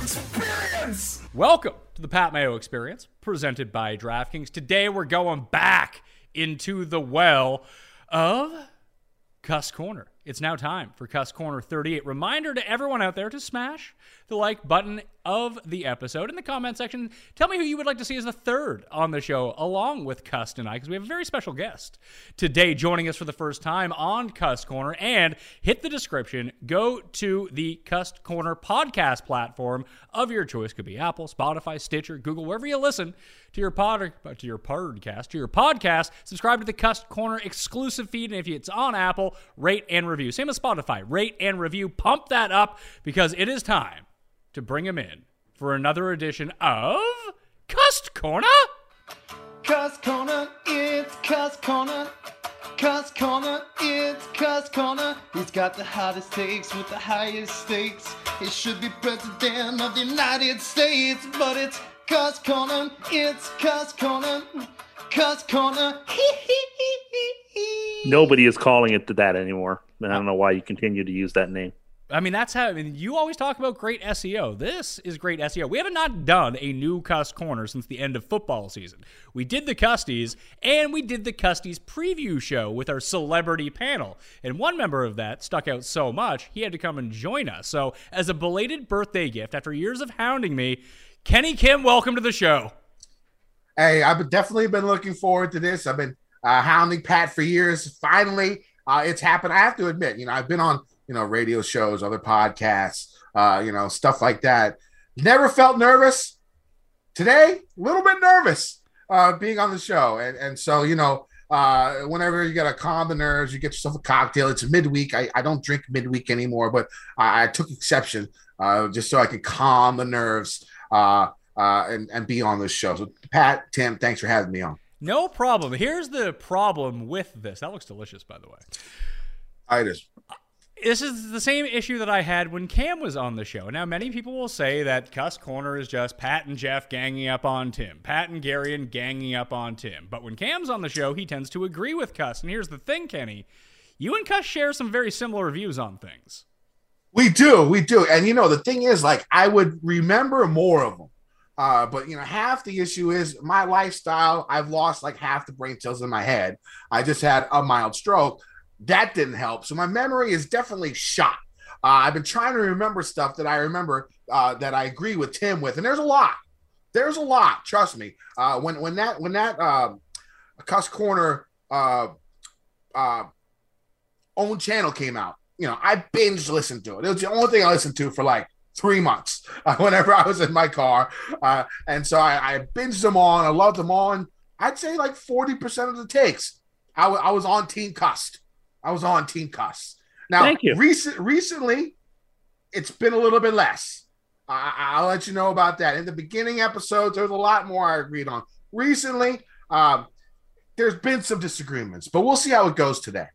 Experience. Welcome to the Pat Mayo Experience, presented by DraftKings. Today we're going back into the well of Cuss Corner. It's now time for Cuss Corner 38. Reminder to everyone out there to smash the like button of the episode in the comment section. Tell me who you would like to see as the third on the show, along with Cuss and I, because we have a very special guest today joining us for the first time on Cuss Corner. And hit the description, go to the Cuss Corner podcast platform of your choice. Could be Apple, Spotify, Stitcher, Google, wherever you listen to your pod uh, to your podcast, to your podcast. Subscribe to the Cuss Corner exclusive feed, and if it's on Apple, rate and review. Same as Spotify, rate and review. Pump that up because it is time to bring him in for another edition of Cuss Corner. Cuss Corner, it's Cuss Corner. Cuss Corner, it's Cuss Corner. He's got the hottest takes with the highest stakes. He should be president of the United States, but it's Cuss Corner, it's Cuss Corner. Cuss Corner. Nobody is calling it to that anymore. And I don't know why you continue to use that name. I mean, that's how. I mean, you always talk about great SEO. This is great SEO. We have not done a new Cuss Corner since the end of football season. We did the Custies, and we did the Custies preview show with our celebrity panel. And one member of that stuck out so much, he had to come and join us. So, as a belated birthday gift, after years of hounding me, Kenny Kim, welcome to the show. Hey, I've definitely been looking forward to this. I've been uh, hounding Pat for years. Finally, uh, it's happened. I have to admit, you know, I've been on you know, radio shows, other podcasts, uh, you know, stuff like that. Never felt nervous. Today, a little bit nervous uh, being on the show. And, and so, you know, uh, whenever you got to calm the nerves, you get yourself a cocktail. It's midweek. I, I don't drink midweek anymore, but I, I took exception uh, just so I could calm the nerves uh, uh, and, and be on this show. So, Pat, Tim, thanks for having me on. No problem. Here's the problem with this. That looks delicious, by the way. I just this is the same issue that I had when Cam was on the show. Now, many people will say that Cuss Corner is just Pat and Jeff ganging up on Tim, Pat and Gary and ganging up on Tim. But when Cam's on the show, he tends to agree with Cuss. And here's the thing, Kenny you and Cuss share some very similar views on things. We do, we do. And you know, the thing is, like, I would remember more of them. Uh, but you know, half the issue is my lifestyle. I've lost like half the brain cells in my head. I just had a mild stroke that didn't help. So my memory is definitely shot. Uh, I've been trying to remember stuff that I remember uh, that I agree with Tim with, and there's a lot. There's a lot. Trust me. Uh, when when that when that uh, Cuss Corner uh, uh, own channel came out, you know, I binge listened to it. It was the only thing I listened to for like three months uh, whenever I was in my car, uh, and so I, I binged them on. I loved them on. I'd say like forty percent of the takes, I, w- I was on Team Cust I was on Team Cuss. Now, Thank you. Recent, recently, it's been a little bit less. I, I'll let you know about that. In the beginning episodes, there was a lot more I agreed on. Recently, um, there's been some disagreements, but we'll see how it goes today.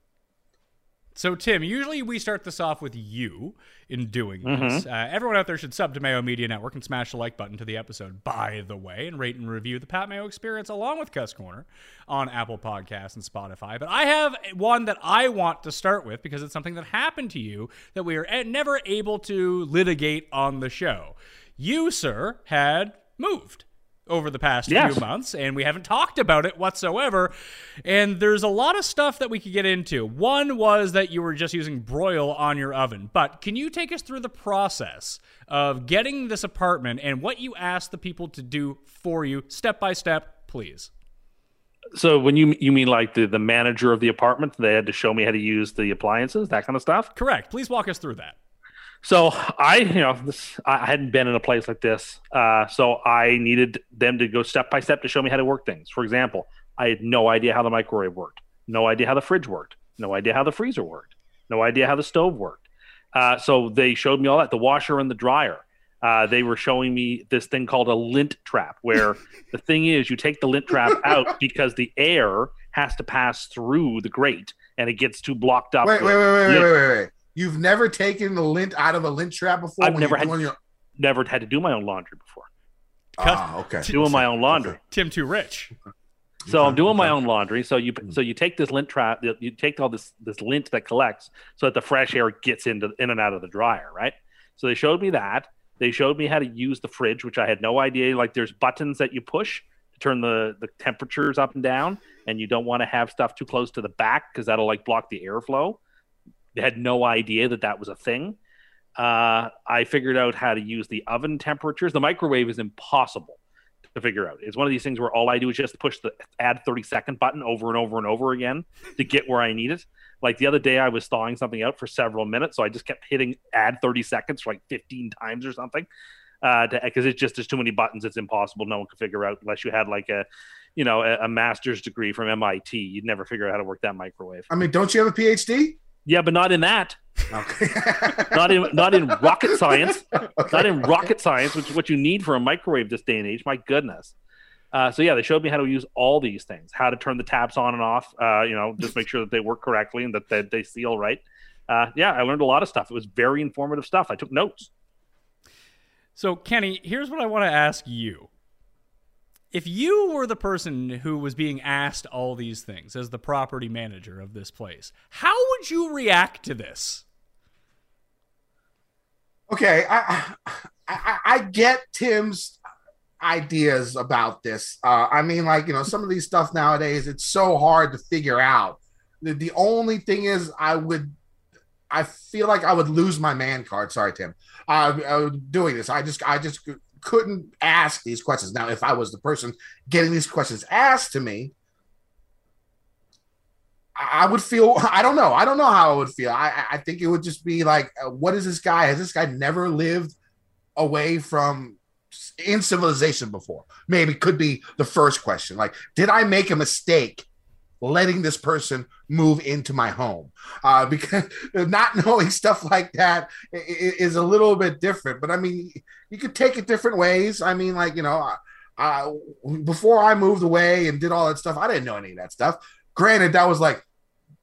So, Tim, usually we start this off with you in doing Mm-hmm. this. Uh, everyone out there should sub to Mayo Media Network and smash the like button to the episode, by the way, and rate and review the Pat Mayo experience along with Cuss Corner on Apple Podcasts and Spotify. But I have one that I want to start with because it's something that happened to you that we are never able to litigate on the show. You, sir, had moved over the past Yes. few months, and we haven't talked about it whatsoever. And there's a lot of stuff that we could get into. One was that you were just using broil on your oven, but can you take us through the process of getting this apartment and what you asked the people to do for you, step by step, please? So when you you mean like the the manager of the apartment, they had to show me how to use the appliances, that kind of stuff. Correct. Please walk us through that. So I, you know, this I hadn't been in a place like this, uh, so I needed them to go step by step to show me how to work things. For example, I had no idea how the microwave worked, no idea how the fridge worked, no idea how the freezer worked, no idea how the stove worked. Uh, so they showed me all that, the washer and the dryer. Uh, they were showing me this thing called a lint trap, where the thing is, you take the lint trap out because the air has to pass through the grate, and it gets too blocked up. Wait, wait, wait, wait, wait, lint. wait, wait, wait. You've never taken the lint out of a lint trap before? I've never had- your- Never had to do my own laundry before. Ah, okay. Doing my own laundry. Tim Too Rich. So I'm doing my own laundry. So you so you take this lint trap, you take all this this lint that collects, so that the fresh air gets into in and out of the dryer, right? So they showed me that. They showed me how to use the fridge, which I had no idea. Like there's buttons that you push to turn the the temperatures up and down, and you don't want to have stuff too close to the back because that'll like block the airflow. Had no idea that that was a thing. Uh, I figured out how to use the oven temperatures. The microwave is impossible to figure out. It's one of these things where all I do is just push the add 30 second button over and over and over again to get where I need it. Like the other day, I was thawing something out for several minutes, so I just kept hitting add 30 seconds for like 15 times or something. Because it's just there's too many buttons, it's impossible. No one can figure out unless you had like a, you know, a, a master's degree from MIT. You'd never figure out how to work that microwave. I mean, don't you have a PhD? Yeah, but not in that. Okay. Not in not in rocket science. Okay. not in rocket science, which is what you need for a microwave this day and age. My goodness. Uh, so yeah, they showed me how to use all these things, how to turn the taps on and off. Uh, you know, just make sure that they work correctly and that they, they seal right. Uh, yeah, I learned a lot of stuff. It was very informative stuff. I took notes. So, Kenny, here's what I want to ask you. If you were the person who was being asked all these things as the property manager of this place, how would you react to this? okay, I, I I get Tim's ideas about this. Uh, I mean, like you know, some of these stuff nowadays, it's so hard to figure out. The, the only thing is, I would, I feel like I would lose my man card. Sorry, Tim. Uh, doing this, I just, I just couldn't ask these questions. Now, if I was the person getting these questions asked to me, I would feel I don't know. I don't know how I would feel. I I- think it would just be like, uh, what is this guy? Has this guy never lived away from in civilization before? Maybe could be the first question. Like, did I make a mistake letting this person move into my home? Uh, because not knowing stuff like that is a little bit different. But I mean, you could take it different ways. I mean, like you know, uh, before I moved away and did all that stuff, I didn't know any of that stuff. Granted, that was like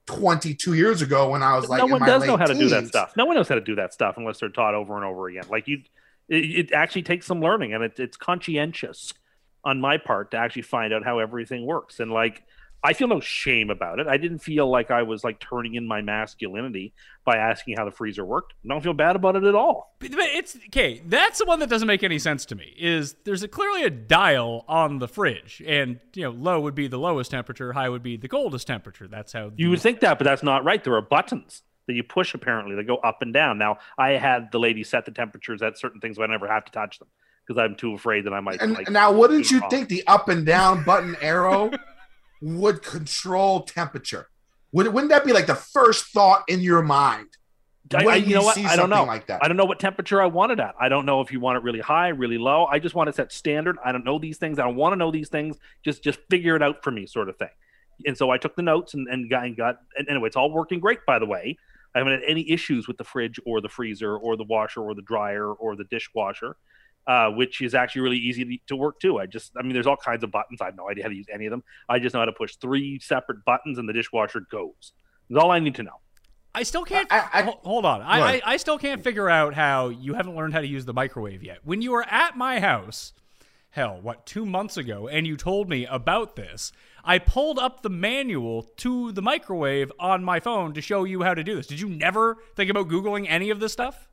22 years ago when I was like, no in one does know how to do that stuff. No one knows how to do that stuff unless they're taught over and over again. Like you, it, it actually takes some learning, and it, it's conscientious on my part to actually find out how everything works. And like, I feel no shame about it. I didn't feel like I was like turning in my masculinity by asking how the freezer worked. I don't feel bad about it at all. But but it's okay. That's the one that doesn't make any sense to me. Is there's a, clearly a dial on the fridge, and you know, low would be the lowest temperature, high would be the coldest temperature. That's how You would think that, but that's not right. There are buttons that you push apparently that go up and down. Now, I had the lady set the temperatures at certain things, but I never have to touch them because I'm too afraid that I might. And like, now, wouldn't you wrong. think the up and down button arrow would control temperature? Would, wouldn't that be like the first thought in your mind? I, when I, you know what? see I don't know. something like that? I don't know what temperature I want it at. I don't know if you want it really high, really low. I just want it set standard. I don't know these things. I don't want to know these things. Just just figure it out for me, sort of thing. And so I took the notes and, and got, and got and anyway, it's all working great, by the way. I haven't had any issues with the fridge or the freezer or the washer or the dryer or the dishwasher, uh, which is actually really easy to, to work too. I just, I mean, there's all kinds of buttons. I have no idea how to use any of them. I just know how to push three separate buttons and the dishwasher goes. That's all I need to know. I still can't. I- I- hold on. I, Right. I, I still can't figure out how you haven't learned how to use the microwave yet. When you were at my house, hell, what, two months ago, and you told me about this, I pulled up the manual to the microwave on my phone to show you how to do this. Did you never think about Googling any of this stuff?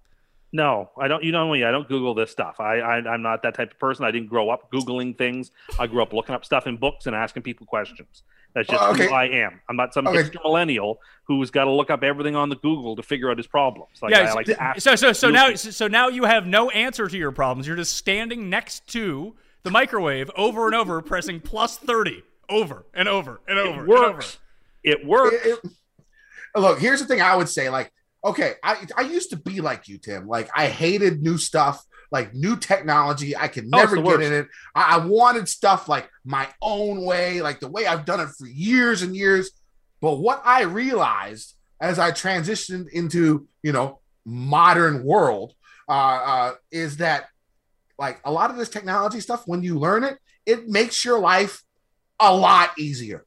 No, I don't. You know me. I don't Google this stuff. I, I I'm not that type of person. I didn't grow up Googling things. I grew up looking up stuff in books and asking people questions. That's just oh, Well, okay. who I am. I'm not some Okay. hipster millennial who's got to look up everything on the Google to figure out his problems. Like Yeah, I like to ask. So so so you- now so now you have no answer to your problems. You're just standing next to the microwave over and over, pressing plus thirty over and over and over. it and over. works. It works. It- it- look, here's the thing I would say. Like, okay, I I used to be like you, Tim. Like, I hated new stuff, like new technology. I could Oh, never the get worst. in it. I, I wanted stuff like my own way, like the way I've done it for years and years. But what I realized as I transitioned into, you know, modern world, uh, uh, is that like a lot of this technology stuff, when you learn it, it makes your life a lot easier.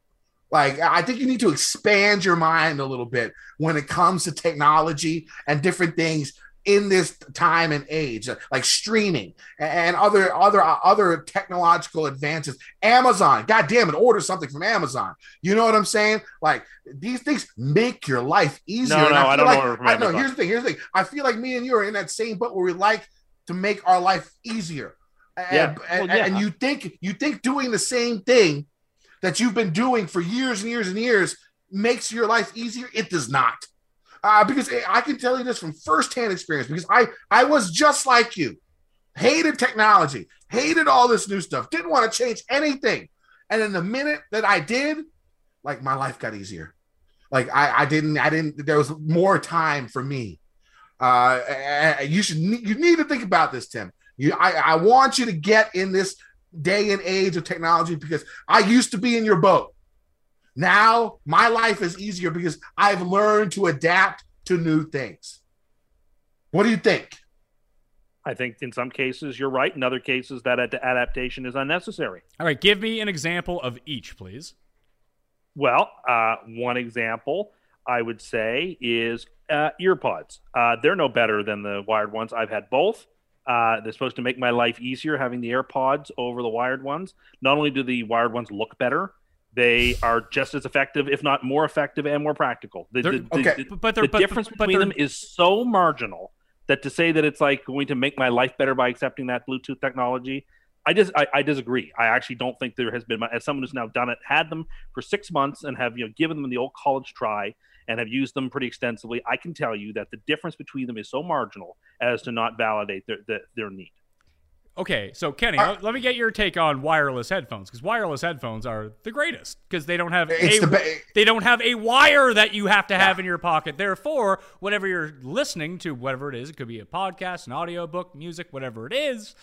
Like I think you need to expand your mind a little bit when it comes to technology and different things in this time and age, like streaming and other other other technological advances. Amazon, god damn it, order something from Amazon. You know what I'm saying? Like these things make your life easier. No, no, I feel don't like, order from I, no, Amazon. here's the thing. Here's the thing. I feel like me and you are in that same boat where we like to make our life easier. And, Yeah. and, Well, yeah. and you think you think doing the same thing that you've been doing for years and years and years makes your life easier. It does not. Uh, because I can tell you this from firsthand experience because I I was just like you, hated technology, hated all this new stuff, didn't want to change anything, and in the minute that I did, like my life got easier. Like I I didn't I didn't there was more time for me. Uh, you should you need to think about this, Tim. You I I want you to get in this day and age of technology because I used to be in your boat. Now my life is easier because I've learned to adapt to new things. What do you think? I think in some cases you're right. In other cases, that ad- adaptation is unnecessary. All right, give me an example of each, please. Well, uh, one example I would say is uh, earpods. Uh, they're no better than the wired ones. I've had both. Uh, they're supposed to make my life easier having the AirPods over the wired ones. Not only do the wired ones look better, they are just as effective, if not more effective and more practical. The, They're- the- the- okay. the- But they're the but, difference but between they're- them is so marginal that to say that it's like going to make my life better by accepting that Bluetooth technology, I just I, I disagree. I actually don't think there has been as someone who's now done it, had them for six months, and have you know given them the old college try and have used them pretty extensively. I can tell you that the difference between them is so marginal as to not validate their their, their need. Okay, so Kenny, Uh, let me get your take on wireless headphones because wireless headphones are the greatest because they don't have a the ba- they don't have a wire that you have to have in your pocket. Therefore, whenever you're listening to whatever it is, it could be a podcast, an audiobook, music, whatever it is,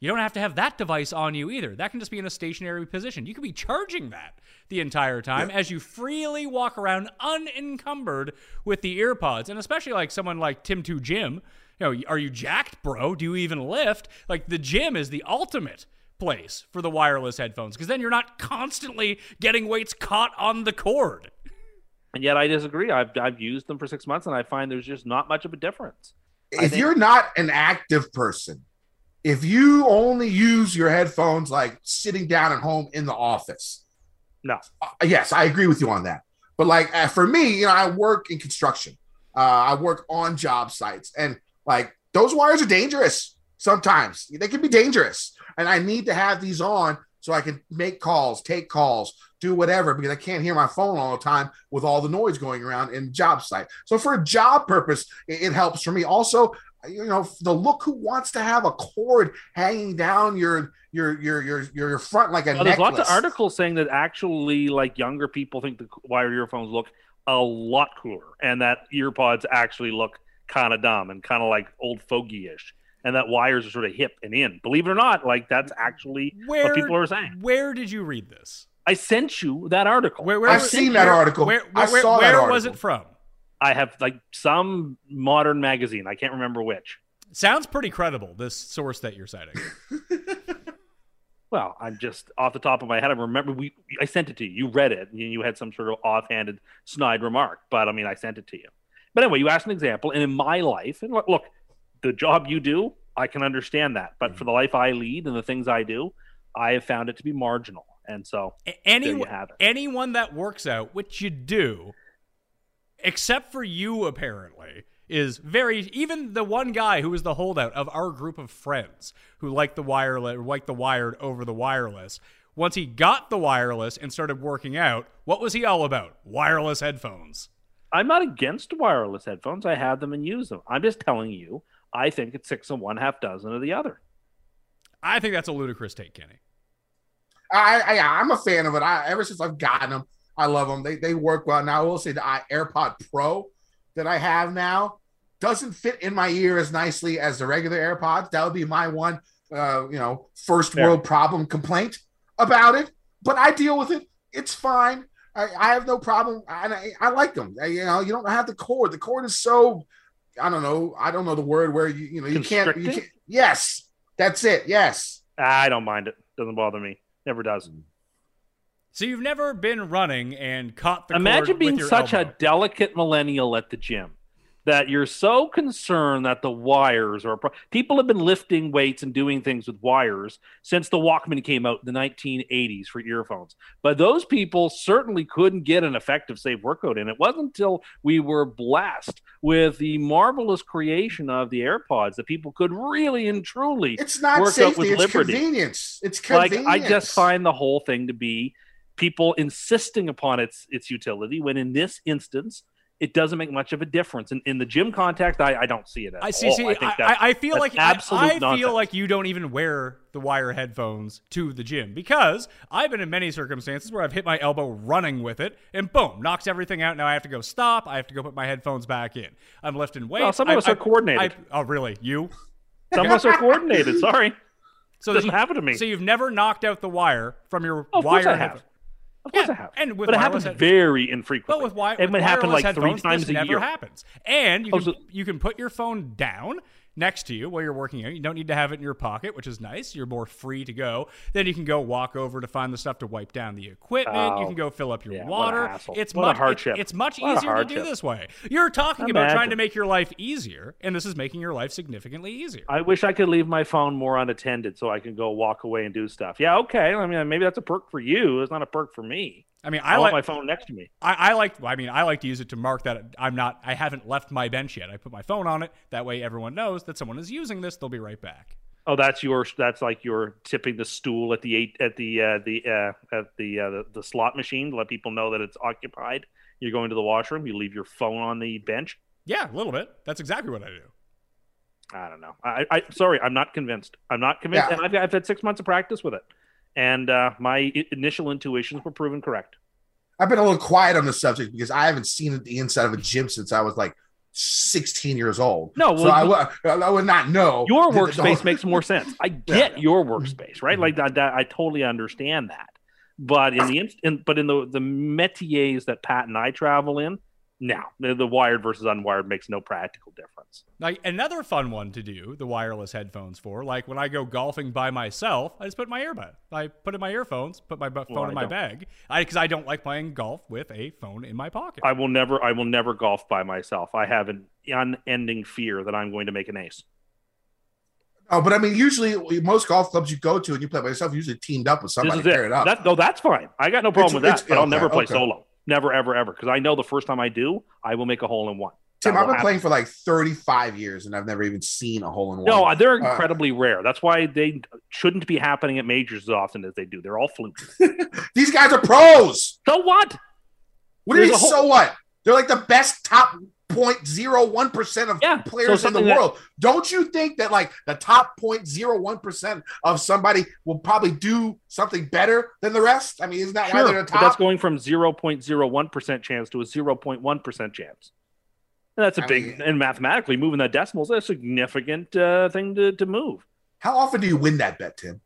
you don't have to have that device on you either. That can just be in a stationary position. You could be charging that the entire time as you freely walk around unencumbered with the earpods. And especially like someone like Tim 2 Jim, you know, are you jacked, bro? Do you even lift? Like the gym is the ultimate place for the wireless headphones because then you're not constantly getting weights caught on the cord. And yet, I disagree. I've I've used them for six months, and I find there's just not much of a difference. If think- you're not an active person, if you only use your headphones like sitting down at home in the office, No. uh, yes, I agree with you on that. But like uh, for me, you know, I work in construction. Uh, I work on job sites, and like those wires are dangerous. Sometimes they can be dangerous, and I need to have these on so I can make calls, take calls, do whatever because I can't hear my phone all the time with all the noise going around in job site. So for a job purpose, it, it helps for me. Also, you know, the look who wants to have a cord hanging down your your your your your, your front like a Well, there's lots of articles saying that actually, like younger people think the wired earphones look a lot cooler, and that earpods actually look kind of dumb and kind of like old fogey-ish, and that wires are sort of hip and in. Believe it or not, like that's actually Where what people are saying. Where did you read this? I sent you that article. Where, where I've seen that article. Where, I where, saw that where was it from? I have like some modern magazine. I can't remember which. Sounds pretty credible. This source that you're citing. Well, I'm just off the top of my head. I remember we. I sent it to you. You read it, and you had some sort of offhanded, snide remark. But I mean, I sent it to you. But anyway, you asked an example, and in my life, and look, look, the job you do, I can understand that. But for the life I lead and the things I do, I have found it to be marginal. And so A- Any, There you have it. anyone that works out, which you do, except for you apparently, is very even the one guy who was the holdout of our group of friends who liked the wireless liked the wired over the wireless. Once he got the wireless and started working out, what was he all about? Wireless headphones. I'm not against wireless headphones. I have them and use them. I'm just telling you, I think it's six and one half dozen of the other. I think that's a ludicrous take, Kenny. I, I I'm a fan of it. I ever since I've gotten them, I love them. They they work well. Now I will say the i- AirPod Pro that I have now doesn't fit in my ear as nicely as the regular AirPods. That would be my one, uh, you know, first Fair. world problem complaint about it. But I deal with it. It's fine. I, I have no problem. And I, I like them. I- you know, you don't have the cord. The cord is so, I don't know. I don't know the word where you you know you can't. You can't yes, that's it. Yes. I don't mind it. Doesn't bother me. Never does. So you've never been running and caught the Imagine cord being with your such elbow. a delicate millennial at the gym that you're so concerned that the wires are. Pro- People have been lifting weights and doing things with wires since the Walkman came out in the 1980s for earphones. But those people certainly couldn't get an effective, safe workout in. It wasn't until we were blessed with the marvelous creation of the AirPods that people could really and truly It's not work out safety. with It's liberty. convenience. It's like. I just find the whole thing to be people insisting upon its its utility when in this instance it doesn't make much of a difference. In, in the gym context, I, I don't see it at I see. all. See, I I, I, I feel like I, absolute I feel nonsense. like you don't even wear the wire headphones to the gym because I've been in many circumstances where I've hit my elbow running with it, and boom, knocks everything out. Now I have to go stop. I have to go put my headphones back in. I'm lifting weights. Well, some of I- us are I- coordinated. I- oh, really? You? some of us are coordinated. Sorry, So this Doesn't you- happen to me. So you've never knocked out the wire from your of wire headphones. Of course Yeah, I have. and with but it happens head- very infrequently. But with, wi- it with would happen wireless like three times this a never year. happens. And you Oh, can, so- you can put your phone down next to you while you're working out. You don't need to have it in your pocket, which is nice. You're more free to go. Then you can go walk over to find the stuff to wipe down the equipment. you Oh, can go fill up your yeah, water. It's much it- hardship. it's much easier to do this way. You're talking about trying to make your life easier, and this is making your life significantly easier. I wish I could leave my phone more unattended so I can go walk away and do stuff. Yeah, okay. I mean, maybe that's a perk for you. It's not a perk for me. I mean, I, I like my phone next to me. I, I like. I mean, I like to use it to mark that I'm not. I haven't left my bench yet. I put my phone on it. That way, everyone knows that someone is using this. They'll be right back. Oh, that's your. That's like you're tipping the stool at the eight at the uh, the uh, at the, uh, the the slot machine to let people know that it's occupied. You're going to the washroom. You leave your phone on the bench. Yeah, a little bit. That's exactly what I do. I don't know. I, I sorry, I'm not convinced. I'm not convinced, Yeah. and I've, I've had six months of practice with it, and uh, my initial intuitions were proven correct. I've been a little quiet on the subject because I haven't seen the inside of a gym since I was like 16 years old. No, so well, I would I would not know. Your workspace makes more sense. I get your workspace, right? Like that, that- I totally understand that. But in the in, but in the the métiers that Pat and I travel in, no, the, the wired versus unwired makes no practical difference. Like another fun one to do the wireless headphones for. Like when I go golfing by myself, I just put my earbud. I put in my earphones, put my bu- phone Well, I in my don't. bag, because I, don't like playing golf with a phone in my pocket. I will never I will never golf by myself. I have an unending fear that I'm going to make an ace. Oh, but I mean, usually most golf clubs you go to and you play by yourself, usually teamed up with This somebody is to pair it. it up. That, no, that's fine. I got no problem It's- with that. it's- But I'll never play okay. solo. Never, ever, ever. Because I know the first time I do, I will make a hole in one. Tim, I've been happen. playing for like 35 years and I've never even seen a hole in one. No, they're Uh, incredibly rare. That's why they shouldn't be happening at majors as often as they do. They're all flukes. These guys are pros. so what? What do you mean, so what? They're like the best top 0.01% of Yeah, so players in the that- world. Don't you think that like the top 0.01% of somebody will probably do something better than the rest? I mean, isn't that why Sure, they're the but that's going from 0.01% chance to a 0.1% chance. And that's a I big, mean- and mathematically, moving that decimal is a significant uh, thing to, to move. How often do you win that bet, Tim?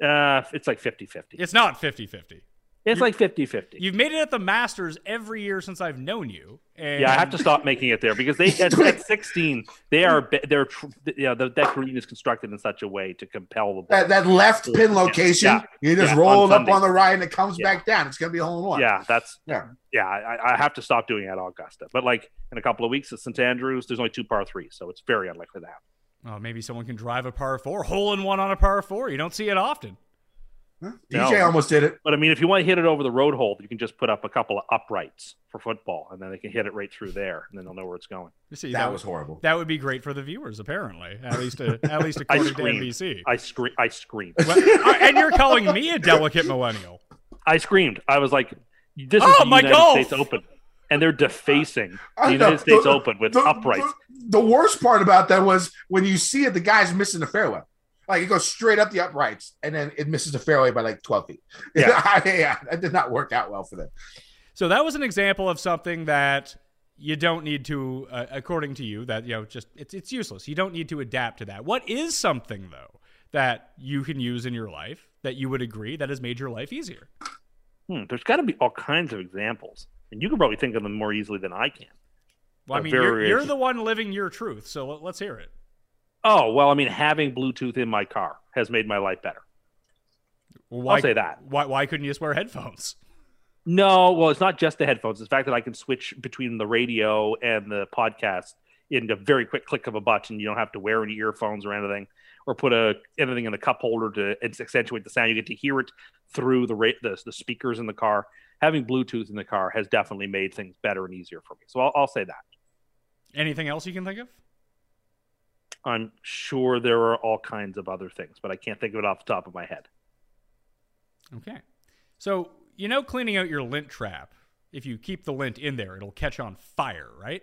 Uh, it's like 50 50. it's not 50 50. It's like 50-50. You've made it at the Masters every year since I've known you. And Yeah, I have to stop making it there because they at, at 16 they are they're tr- yeah the that green is constructed in such a way to compel the ball. That, that left pin location, Yeah. you just Yeah, roll on it up on the right and it comes Yeah. back down. It's gonna be a hole in one. Yeah, that's Yeah. yeah. I, I have to stop doing it at Augusta, but like in a couple of weeks at St Andrews, there's only two par threes, so it's very unlikely to happen. Oh, maybe someone can drive a par four, hole in one on a par four. You don't see it often. Huh? No. DJ almost did it. But I mean, if you want to hit it over the road hole, you can just put up a couple of uprights for football, and then they can hit it right through there, and then they'll know where it's going. You see, That would- was horrible. That would be great for the viewers, apparently. At least, uh, at least I according to screamed. NBC. I scream. I screamed. Well, and you're calling me a delicate millennial. I screamed. I was like, "This is Oh, the my United golf! States Open," and they're defacing I the. United States The- Open with the, uprights. The, the worst part about that was when you see it, the guy's missing the fairway. Like it goes straight up the uprights, and then it misses the fairway by like twelve feet. Yeah. yeah, that did not work out well for them. So that was an example of something that you don't need to, uh, according to you, that you know, just it's it's useless. You don't need to adapt to that. What is something though that you can use in your life that you would agree that has made your life easier? Hmm, there's got to be all kinds of examples, and you can probably think of them more easily than I can. Well, I A mean, you're, you're the one living your truth, so let's hear it. Oh well, I mean, having Bluetooth in my car has made my life better. Why, say that. Why, why couldn't you just wear headphones? No, well, it's not just the headphones. It's the fact that I can switch between the radio and the podcast in a very quick click of a button. You don't have to wear any earphones or anything, or put a anything in the cup holder to accentuate the sound. You get to hear it through the the, the speakers in the car. Having Bluetooth in the car has definitely made things better and easier for me. So I'll, I'll say that. Anything else you can think of? I'm sure there are all kinds of other things, but I can't think of it off the top of my head. Okay. So, you know, cleaning out your lint trap, if you keep the lint in there, it'll catch on fire, right?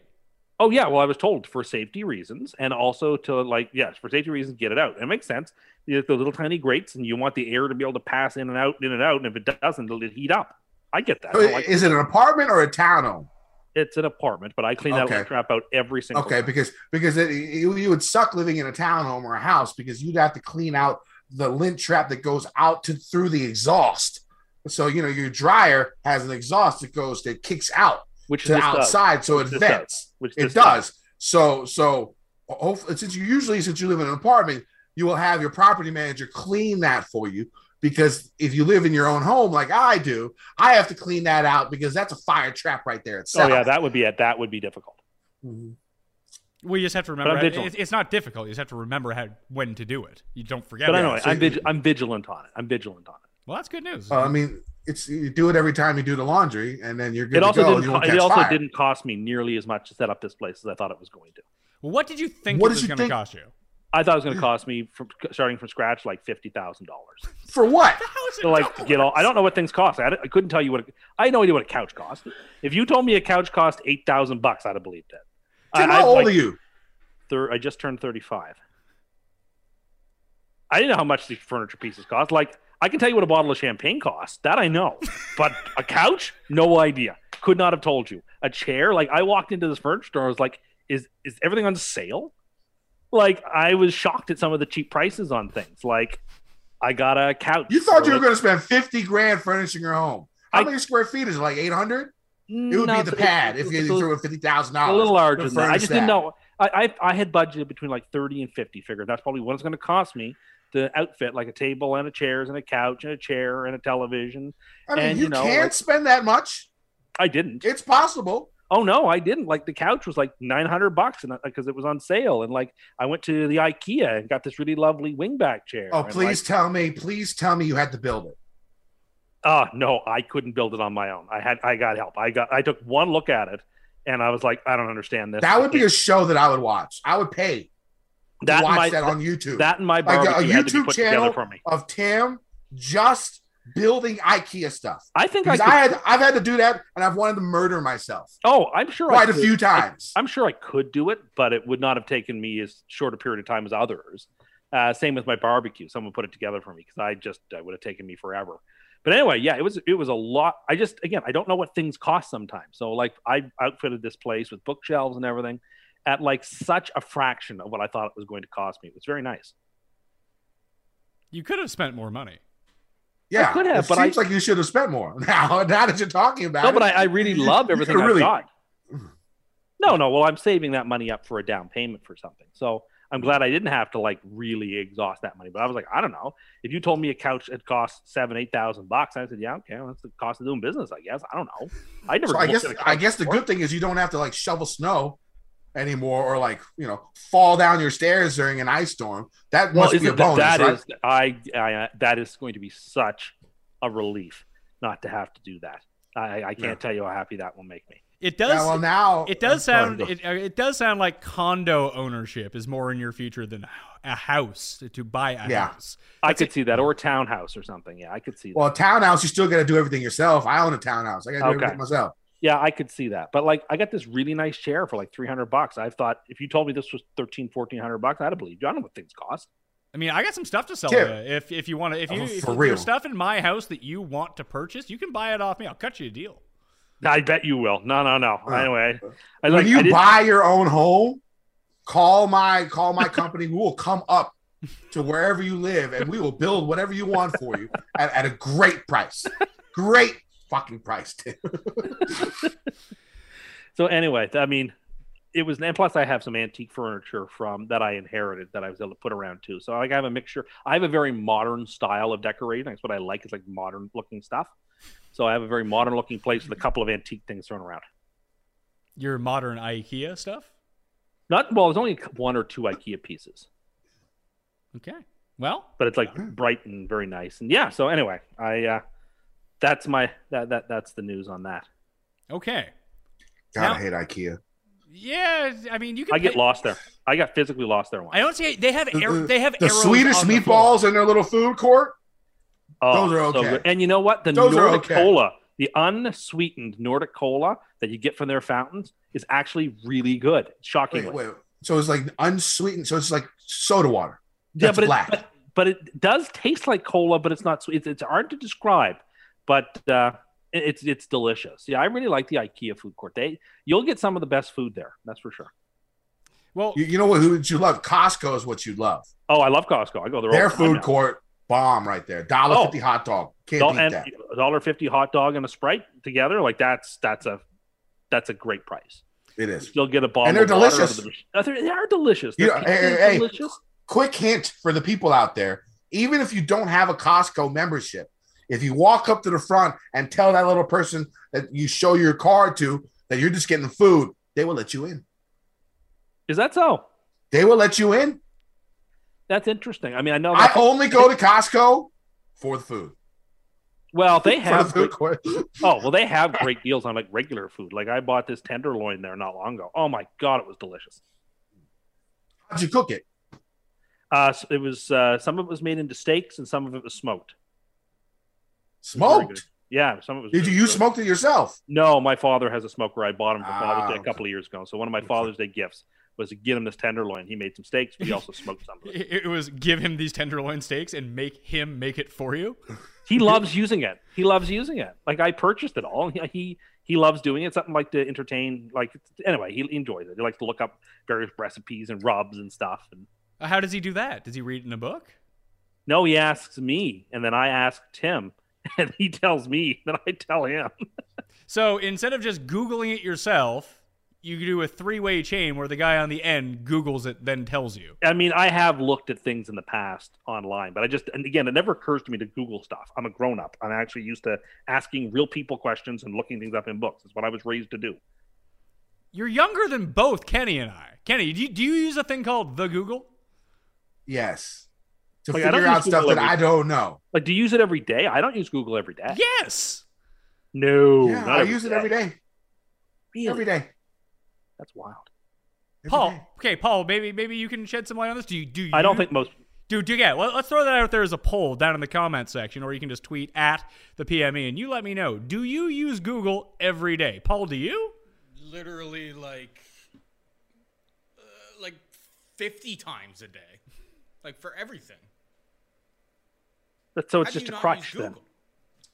Oh yeah, well I was told for safety reasons and also to like yes for safety reasons get it out. It makes sense. You have the little tiny grates and you want the air to be able to pass in and out, in and out, and if it doesn't, it'll heat up. I get that. I like- Is it an apartment or a townhome? It's an apartment, but I clean that Okay. lint trap out every single Okay, time. because because it, you, you would suck living in a townhome or a house because you'd have to clean out the lint trap that goes out to through the exhaust. So you know your dryer has an exhaust that goes that kicks out which to this does, outside, so Which it this does. vents. which It this does. So so hopefully, since you usually since you live in an apartment, you will have your property manager clean that for you. Because if you live in your own home like I do, I have to clean that out because that's a fire trap right there itself. Oh yeah, that would be it. That would be difficult. Mhm. Well, you just have to remember. vigilant. It's, it's not difficult. You just have to remember how when to do it. You don't forget. But it. anyway, so I'm, you- vig- I'm vigilant on it. I'm vigilant on it. Well, that's good news. Uh, I mean, it's you do it every time you do the laundry, and then you're good It also to go. and didn't. you Co- won't it catch also fire. didn't cost me nearly as much to set up this place as I thought it was going to. well, what did you think what it did was you going to think- cost you? I thought it was going to cost me from starting from scratch like fifty thousand dollars. for what? to like to get all. I don't know what things cost. I, had- I couldn't tell you what. A, I had no idea what a couch cost. If you told me a couch cost eight thousand bucks, I'd have believed it. Tim, I, how I, old like, are you? thir- I just turned thirty-five. I didn't know how much these furniture pieces cost. Like I can tell you what a bottle of champagne costs. That I know, but a couch, no idea. Could not have told you. A chair, like I walked into this furniture store, I was like, "Is is everything on sale?" Like I was shocked at some of the cheap prices on things. Like I got a couch. You thought you were going to spend fifty grand furnishing your home. How I- many square feet is it? Like eight hundred? It would No, be the pad it's- if you threw in fifty thousand dollars. a little larger than that. I just didn't know. I, I I had budgeted between like thirty and fifty. Figured that's probably what it's going to cost me to outfit like a table and a chairs and a couch and a chair and a television. I mean, and, you, you know, can't like- spend that much. I didn't. It's possible. Oh no, I didn't. Like the couch was like nine hundred bucks, and uh, because it was on sale. And like I went to the IKEA and got this really lovely wingback chair. Oh, please like, tell me, please tell me you had to build it. Oh no, I couldn't build it on my own. I had I got help. I got I took one look at it, and I was like, I don't understand this. That would be a show that I would watch. I would pay that watch my, that on YouTube. that and my like a, barbecue a had to be YouTube channel for me. of Tim just building IKEA stuff. I think I, could... I had I've had to do that, and I've wanted to murder myself oh, I'm sure. Quite a could. few times. I'm sure I could do it, but it would not have taken me as short a period of time as others. Uh, same with my barbecue. Someone put it together for me because I just uh, would have taken me forever. But anyway, yeah, it was it was a lot. I just again, I don't know what things cost sometimes. So like, I outfitted this place with bookshelves and everything at like such a fraction of what I thought it was going to cost me. It was very nice. You could have spent more money. Yeah, I could have, it but seems I- like you should have spent more. Now, now that you're talking about No, it, but I, I really you- love everything I've really- got. No, no. Well, I'm saving that money up for a down payment for something. So I'm glad I didn't have to like really exhaust that money. But I was like, I don't know. If you told me a couch it cost seven, eight thousand bucks, I said, yeah, okay, well, that's the cost of doing business. I guess I don't know. I never. So I guess at a couch I guess the before. good thing is you don't have to like shovel snow anymore or like you know fall down your stairs during an ice storm. That Well, must be a isn't that, bonus, that right? is- I, I uh, that is going to be such a relief not to have to do that. I, I can't Yeah. tell you how happy that will make me. It does. Yeah, well, now it does Sorry, sound. It, uh, it does sound like condo ownership is more in your future than a house to buy a Yeah. house. I could it. see that, or a townhouse or something. Yeah, I could see that. Well, a townhouse, you still got to do everything yourself. I own a townhouse. I got to do Okay. everything myself. Yeah, I could see that. But like I got this really nice chair for like 300 bucks. I thought if you told me this was 13 1400 bucks, I'd have believed you. I don't know what things cost. I mean, I got some stuff to sell Tim. you. If if you want to, if you Oh, if for there's real. stuff in my house that you want to purchase, you can buy it off me. I'll cut you a deal. I bet you will. No, no, no. Uh, Anyway, I when like I you didn't- buy your own home, call my call my company. we will come up to wherever you live and we will build whatever you want for you at, at a great price. Great fucking price. too. So anyway, I mean, it was, and plus I have some antique furniture from that I inherited that I was able to put around too. So like I have a mixture. I have a very modern style of decorating. That's what I like. It's like modern looking stuff. So I have a very modern looking place with a couple of antique things thrown around. Your modern IKEA stuff. Not well. There's only one or two IKEA pieces, Okay. Well, but it's like bright and very nice. And yeah. So anyway, I uh, that's my that that that's the news on that. okay. God, Now- I hate IKEA. Yeah, I mean, you can. I get lost there. I got physically lost there once. I don't see. They have air, they have The arrows Swedish on the meatballs in their little food court. Oh, Those are so okay. good. and you know what? The Those Nordic okay. cola, the unsweetened Nordic cola that you get from their fountains, is actually really good. Shockingly. Wait, wait. So it's like unsweetened. So it's like soda water. yeah, but black. It, but, but it does taste like cola, but it's not sweet. It's, it's hard to describe, but uh, it's it's delicious. Yeah, I really like the IKEA food court. They you'll get some of the best food there. That's for sure. Well, You, you know what? Who would you love? Costco is what you love. Oh, I love Costco. I go there. all Their the time food now. court bomb right there. Dollar Oh. fifty hot dog. Can't Dol- beat and that. dollar fifty hot dog and a sprite together. Like that's that's a that's a great price. It is. You'll get a bottle. And they're of water out of delicious. the they're- They are delicious. You know, hey, hey, hey. delicious. Quick hint for the people out there: even if you don't have a Costco membership, if you walk up to the front and tell that little person that you show your card to that you're just getting food, they will let you in. Is that so? They will let you in. That's interesting. I mean, I know. I only go to Costco for the food. well, they the have. food Great, oh, well, they have great deals on like regular food. Like I bought this tenderloin there not long ago. Oh my god, it was delicious. How'd you cook it? Uh, so it was uh, some of it was made into steaks and some of it was smoked. Very good. Smoked. Yeah, some of it was. Did you you good. smoked it yourself? No, my father has a smoker. I bought him for Father's Day Ah. a couple of years ago. So one of my Father's Day gifts was to get him this tenderloin. He made some steaks, but he also smoked some. it. it, it was give him these tenderloin steaks and make him make it for you. He loves using it. He loves using it. Like I purchased it all. He he, he loves doing it. Something like to entertain. Like anyway, he enjoys it. He likes to look up various recipes and rubs and stuff. And How does he do that? Does he read it in a book? no, he asks me, and then I ask Tim, and he tells me, that I tell him. So instead of just Googling it yourself, you do a three way chain where the guy on the end Googles it, then tells you. I mean, I have looked at things in the past online, but I just, and again, it never occurs to me to Google stuff. I'm a grown up. I'm actually used to asking real people questions and looking things up in books. It's what I was raised to do. You're younger than both Kenny and I. Kenny, do you, do you use a thing called the Google? Yes. To Like, I don't figure out use stuff Google that every- I don't know. Like, do you use it every day? I don't use Google every day. Yes. No, yeah, not I use it every day. Really? Every day. That's wild. Every Paul. day. Okay, Paul. Maybe maybe you can shed some light on this. Do you do you? I don't think most. Dude, do yeah. Well, Let, us throw that out there as a poll down in the comment section, or you can just tweet at the PME and you let me know. Do you use Google every day? Paul, do you? literally like uh, like 50 times a day like for everything That's, so it's How just a crutch then.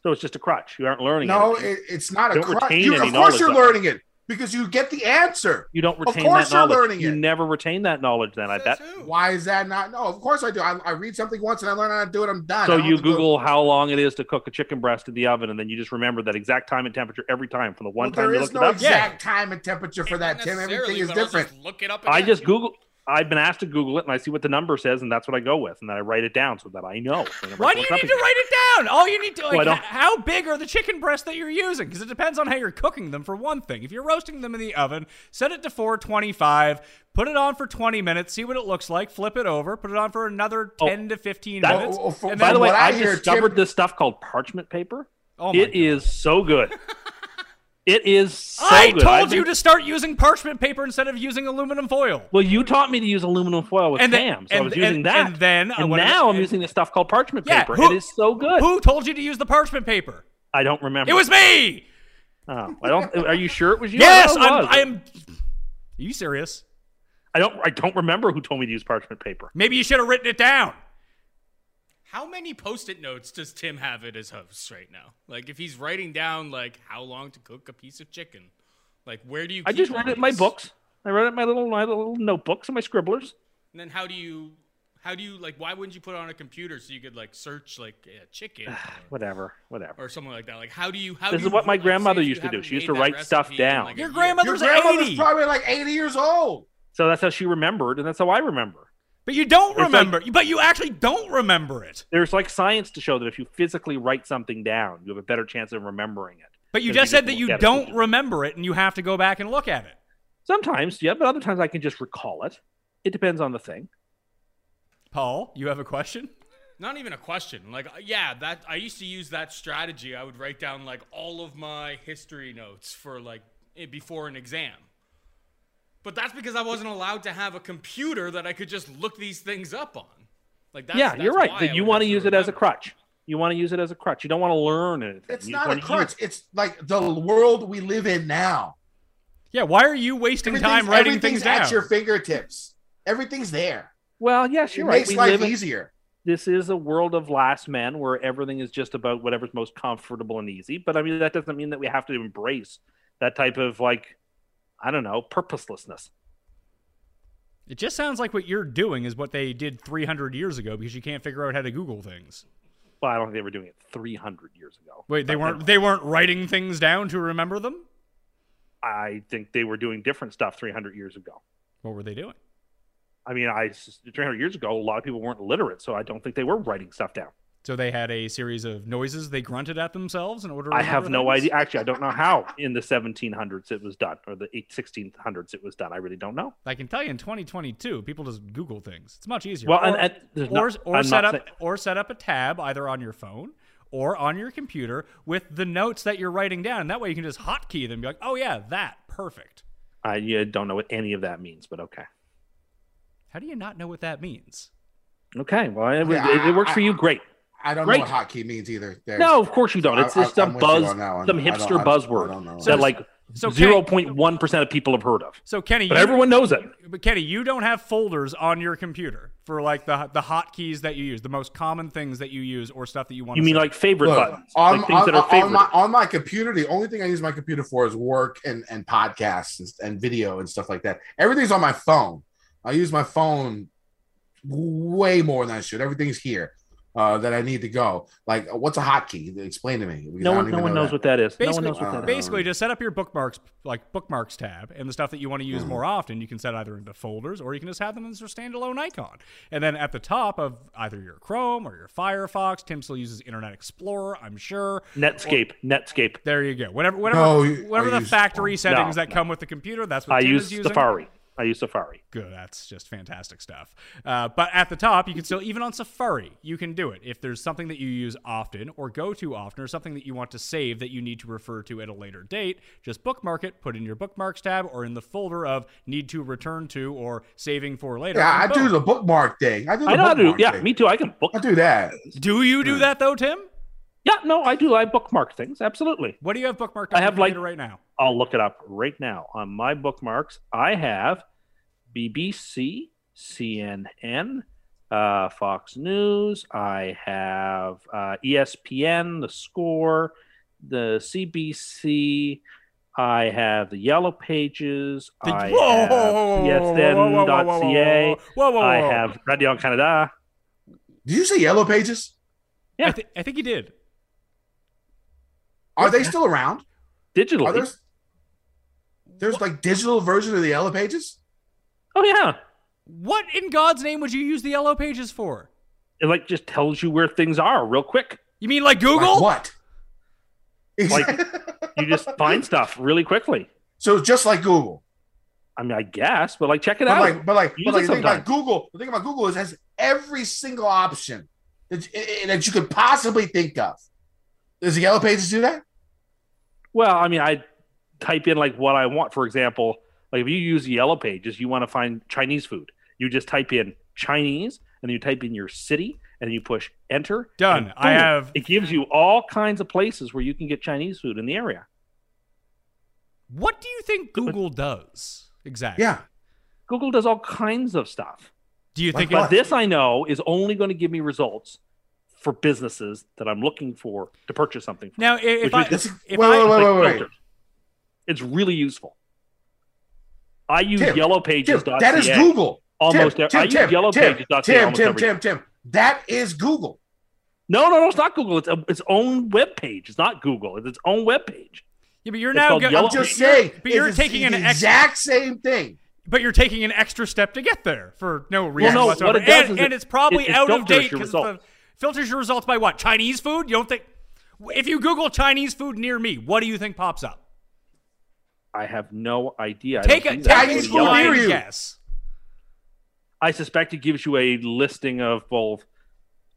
So it's just a crutch. You aren't learning. No, it, it's not a crutch. You, of course, you're learning it. because you get the answer. You don't Of retain course that you're knowledge. learning you it. never retain that knowledge. Then I bet. Who? Why is that not? No, of course I do. I, I read something once and I learn how to do it. I'm done. So you have go- Google how long it is to cook a chicken breast in the oven, and then you just remember that exact time and temperature every time from the one Well, time there you is looked no it up. exact time and temperature for that, Tim. Everything is different. look it up. I just Google. I've been asked to Google it, and I see what the number says, and that's what I go with, and then I write it down so that I know. Why do you need to again. write it down? All you need to like, Well, don't- how big are the chicken breasts that you're using? Because it depends on how you're cooking them. For one thing, if you're roasting them in the oven, set it to 425. Put it on for 20 minutes. See what it looks like. Flip it over. Put it on for another Oh, 10 to 15 that- minutes. Oh, oh, for- and By the way, I I, hear, discovered Tim- this stuff called parchment paper. Oh my It is so good. it is so I good. told you to start using parchment paper instead of using aluminum foil. Well, you taught me to use aluminum foil with And then- so I and- was using and- that. and then, and now I'm using this stuff called parchment Yeah, paper. who- it is so good. Who told you to use the parchment paper? I don't remember. It was me. Oh, I don't. Are you sure it was you? Yes, I I'm, was. I'm. Are you serious? I don't. I don't remember who told me to use parchment paper. Maybe you should have written it down. How many post-it notes does Tim have at his house right now? Like, if he's writing down like how long to cook a piece of chicken, like where do you? I keep just write it in my books. I write it in my little my little notebooks and my scribblers. And then how do you? How do you like? Why wouldn't you put it on a computer so you could like search like a chicken ah, or, Whatever, whatever. or something like that? Like, how do you? How This do is what you, my like, grandmother used to do. She used to write stuff down. like, Your year? Your grandmother's grandmother's 80. probably like 80 years old. So that's how she remembered, and that's how I remember. But you don't It's like- remember. but you actually don't remember it. There's like science to show that if you physically write something down, you have a better chance of remembering it. But you than if just said that you don't remember it, and you have to go back and look at it. Sometimes, yeah, but other times I can just recall it. It depends on the thing. Paul, you have a question? Not even a question. Like, uh, yeah, that I used to use that strategy. I would write down like all of my history notes for like eh, before an exam. But that's because I wasn't allowed to have a computer that I could just look these things up on. Like, that's, yeah, that's you're right. That you want to have use it as a crutch. You want to use it as a crutch. You don't want to learn anything. It's You not a wanna use crutch. It's like the world we live in now. Yeah, why are you wasting time writing things down? at your fingertips. Everything's there. Well, yes, you're right. It makes We life live in- easier. this is a world of last men where everything is just about whatever's most comfortable and easy. But I mean, that doesn't mean that we have to embrace that type of like, I don't know, purposelessness. It just sounds like what you're doing is what they did 300 years ago because you can't figure out how to Google things. Well, I don't think they were doing it 300 years ago. Wait, they weren't they weren't writing things down to remember them? I think they were doing different stuff 300 years ago. What were they doing? I mean, I 300 years ago, a lot of people weren't literate, so I don't think they were writing stuff down. So they had a series of noises they grunted at themselves in order to I have no things? idea. Actually, I don't know how in the 1700s it was done or the 8 1600s it was done. I really don't know. I can tell you in 2022, people just Google things. It's much easier. Well, or, and, and or, not- or I'm set up saying- or set up a tab either on your phone or on your computer with the notes that you're writing down. And that way you can just hotkey them and be like, oh yeah, that perfect. I yeah, don't know what any of that means, but okay. How do you not know what that means? Okay, well, it, Yeah, it, it works I- for you. I- Great. I don't Great. know what hotkey means either. There. No, of course you don't. It's I- just I- some I'm with you buzz, on that one. some I don't- hipster I don't- buzzword don't know. that like so zero point one percent of people have heard of. So Kenny, But you, everyone knows it. But Kenny, you don't have folders on your computer for like the the hotkeys that you use, the most common things that you use, or stuff that you want. You to mean say. like favorite Look, buttons, on, like things on, that are on my on my computer, the only thing I use my computer for is work and, and podcasts and, and video and stuff like that. Everything's on my phone. I use my phone way more than I should. Everything's here uh, that I need to go. Like, what's a hotkey? Explain to me. no one, no one know knows that. what that is. No one Basically, knows what that is. basically, just set up your bookmarks, like bookmarks tab, and the stuff that you want to use more often, you can set either into folders or you can just have them as your standalone icon. And then at the top of either your Chrome or your Firefox, Tim still uses Internet Explorer, I'm sure. Netscape, Netscape. There you go. Whatever, whatever, No, whatever the use- factory settings No, that no. come with the computer, that's what I Tim use is using. Safari. I use Safari. Good. That's just fantastic stuff. Uh, but at the top, you can still, even on Safari, you can do it. If there's something that you use often or go to often or something that you want to save that you need to refer to at a later date, just bookmark it, put it in your bookmarks tab or in the folder of need to return to or saving for later. Yeah, I and do the bookmark thing. I do. The I know how to. bookmark Yeah, thing. me too. I can book. I do that. Do you do that though, Tim? Yeah, no, I do. I bookmark things. Absolutely. What do you have bookmarked I have, your like- computer right now? I'll look it up right now on my bookmarks. I have BBC, CNN, uh, Fox News. I have uh, ESPN, The Score, the CBC. I have the Yellow Pages. The- I whoa, have whoa, whoa, whoa, whoa, whoa, whoa, whoa, TSN.ca. whoa, whoa, I whoa. have Radio Canada. Did you say Yellow Pages? Yeah. I, thi- I think he did. Are they still around? Digitally. Are there? There's like digital version of the Yellow Pages. Oh yeah. What in God's name would you use the yellow pages for? It like just tells you where things are real quick. You mean like Google? Like what? Like you just find stuff really quickly. so just like Google. I mean, I guess, but like check it But out. like, but like, Use but like the thing about. Google, the thing about Google is it has every single option that, that you could possibly think of. Does the Yellow Pages do that? Well, I mean, I type in like what I want. For example, like if you use Yellow Pages, you want to find Chinese food. You just type in Chinese, and then you type in your city, and then you push enter. Done. and I have- It gives you all kinds of places where you can get Chinese food in the area. What do you think Google does exactly? Yeah. Google does all kinds of stuff. Do you think Like it, But this I know is only going to give me results for businesses that I'm looking for to purchase something from. now? i- If I, means- if wait, I, wait, It's wait, wait, wait. It's really useful. I use Tim, Tim, that is Google. Almost Tim, every- I Tim, use Tim, yellowpages.ca Tim, almost Tim, every Tim, Tim. That is Google. No, no, no, it's not Google. It's a, its own web page. It's not Google. It's its own web page. yeah, but you're It's now called go- I'm just you're- saying. but you're it's taking an the extra, exact same thing. but you're taking an extra step to get there for no reason no, whatsoever. what it does and, is and it- it's probably it- it out of date because results. filters your results by what? Chinese food? You don't think? If you Google Chinese food near me, what do you think pops up? I have no idea. I Take don't a do take that. a Chinese food near you. guess. I suspect it gives you a listing of both